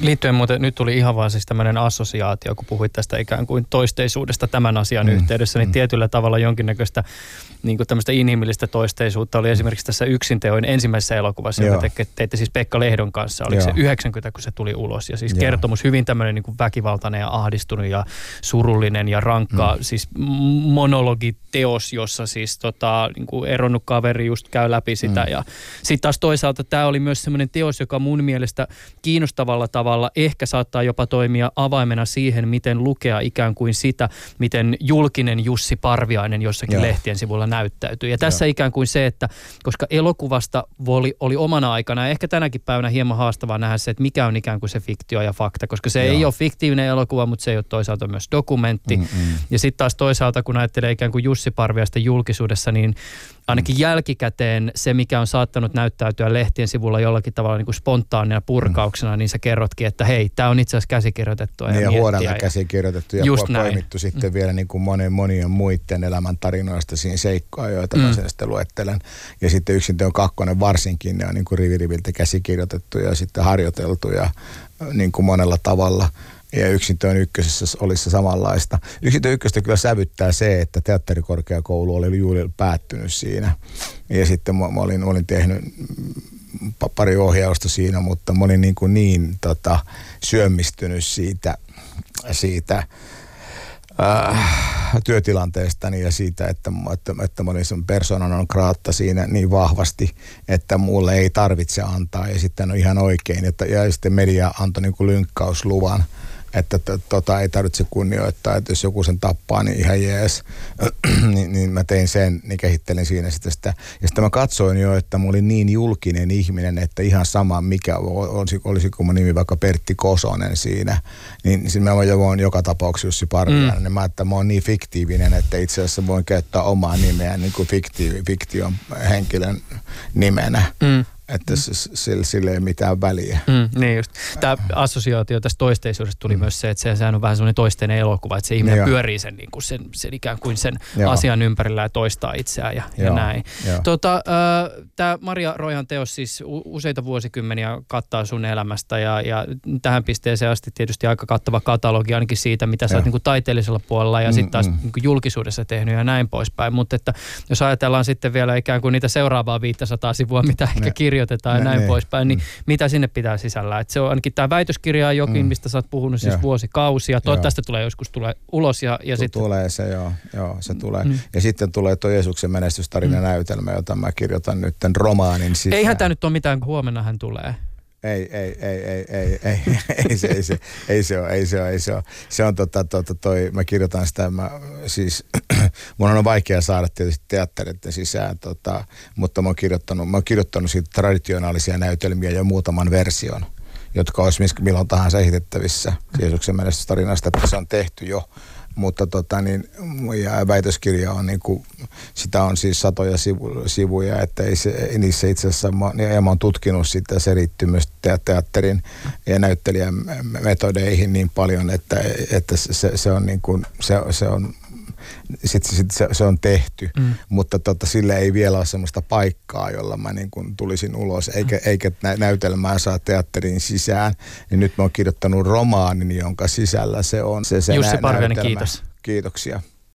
Liittyen muuten, nyt tuli ihan vaan siis tämmöinen assosiaatio, kun puhuit tästä ikään kuin toisteisuudesta tämän asian hmm. yhteydessä, niin hmm. tietyllä tavalla jonkinnäköistä niin kuin tämmöistä inhimillistä toisteisuutta oli esimerkiksi tässä yksinteoin ensimmäisessä elokuvassa, Joo. joka te, teitte siis Pekka Lehdon kanssa. Oliko Joo. se 90, kun se tuli ulos? Ja siis Joo. kertomus hyvin tämmöinen niin kuin väkivaltainen ja ahdistunut ja surullinen ja rankka, mm. siis monologiteos, jossa siis tota, niin kuin eronnut kaveri just käy läpi sitä. Mm. Ja sitten taas toisaalta tämä oli myös semmoinen teos, joka mun mielestä kiinnostavalla tavalla ehkä saattaa jopa toimia avaimena siihen, miten lukea ikään kuin sitä, miten julkinen Jussi Parviainen jossakin Joo. lehtien sivulla näyttäytyy. Ja tässä Joo. ikään kuin se, että koska elokuvasta oli, oli omana aikana, ja ehkä tänäkin päivänä hieman haastavaa nähdä se, että mikä on ikään kuin se fiktio ja fakta, koska se Joo. ei ole fiktiivinen elokuva, mutta se ei ole toisaalta myös dokumentti. Mm-mm. Ja sitten taas toisaalta, kun ajattelee ikään kuin Jussi Parviasta julkisuudessa, niin ainakin jälkikäteen se, mikä on saattanut näyttäytyä lehtien sivulla jollakin tavalla niin kuin spontaanina purkauksena, mm. niin sä kerrotkin, että hei, tämä on itse asiassa käsikirjoitettu. Ja, niin ja huolella käsikirjoitettu ja just poimittu näin. sitten mm. vielä niin kuin monen, monien muiden elämäntarinoista siinä seikkoa, joita mm. mä sen sitten luettelen. Ja sitten yksin on kakkonen varsinkin, ne on niin kuin riviriviltä käsikirjoitettu ja sitten harjoiteltu ja niin kuin monella tavalla – ja yksintöön ykkösessä olisi se samanlaista. Yksintöön ykköstä kyllä sävyttää se, että teatterikorkeakoulu oli juuri päättynyt siinä. Ja sitten mä, mä olin, olin tehnyt pari ohjausta siinä, mutta mä olin niin, kuin niin tota, syömistynyt siitä, siitä äh, työtilanteestani ja siitä, että, että, että mä olin sen persoonan on kraatta siinä niin vahvasti, että mulle ei tarvitse antaa ja sitten on ihan oikein. Että, ja sitten media antoi niin kuin lynkkausluvan että tota ei tarvitse kunnioittaa, että jos joku sen tappaa, niin ihan jees. [CLEARS THROAT] niin, niin mä tein sen, niin kehittelin siinä sitten sitä. Ja sitten mä katsoin jo, että mä olin niin julkinen ihminen, että ihan sama mikä olisi, olisiko mun nimi vaikka Pertti Kosonen siinä, niin sitten mä voin joka tapauksessa Jussi Parviainen, mm. niin mä, että mä oon niin fiktiivinen, että itse asiassa voin käyttää omaa nimeä niin kuin fikti, fiktion henkilön nimenä. Mm että sillä, sillä ei mitään väliä. Mm, niin just. Tämä assosiaatio tästä toisteisuudesta tuli mm. myös se, että se, on vähän semmoinen toisteinen elokuva, että se ihminen Joo. pyörii sen, niin kuin sen, sen ikään kuin sen Joo. asian ympärillä ja toistaa itseään ja, ja näin. Tota, äh, Tämä Maria Roihan teos siis useita vuosikymmeniä kattaa sun elämästä ja, ja tähän pisteeseen asti tietysti aika kattava katalogi ainakin siitä, mitä sä oot niin kuin taiteellisella puolella ja mm, sitten taas mm. niin kuin julkisuudessa tehnyt ja näin poispäin. Mutta että jos ajatellaan sitten vielä ikään kuin niitä seuraavaa 500 sivua, mitä ehkä kirjoittaa, kirjoitetaan ja näin ne, poispäin, niin mm. mitä sinne pitää sisällä. Et se on ainakin tämä väitöskirja jokin, mm. mistä sä oot puhunut siis joo. vuosikausia. Toivottavasti tulee joskus tulee ulos ja, ja sitten... Tulee se, joo. joo se tulee. Mm. Ja sitten tulee tuo Jeesuksen menestystarina mm. näytelmä, jota mä kirjoitan nyt romaanin sisään. Eihän tämä nyt ole mitään, huomenna hän tulee. Ei, ei, ei, ei, ei, ei, [LAUGHS] ei, se, ei, se, ei se ole, ei se ole, ei se ole. Se on tota, tota toi, mä kirjoitan sitä, mä siis, [CLEARS THROAT] mun on vaikea saada tietysti teattereiden sisään, tota, mutta mä oon kirjoittanut, mä oon kirjoittanut siitä traditionaalisia näytelmiä jo muutaman version, jotka olisi milloin tahansa esitettävissä Jeesuksen menestystarinasta, että se on tehty jo mutta tota, niin, ja väitöskirja on niin kuin, sitä on siis satoja sivu, sivuja, että ei se, niissä itse asiassa, ja mä oon tutkinut sitä, se liittyy myös teatterin ja näyttelijän metodeihin niin paljon, että, että se, se on niin kuin, se, se on sitten sit se, se on tehty, mm. mutta tota, sille ei vielä ole sellaista paikkaa, jolla mä niin kuin tulisin ulos, eikä, mm. eikä näytelmää saa teatterin sisään. Niin nyt mä oon kirjoittanut romaanin, jonka sisällä se on se, se Jussi Parviainen, kiitos. Kiitoksia.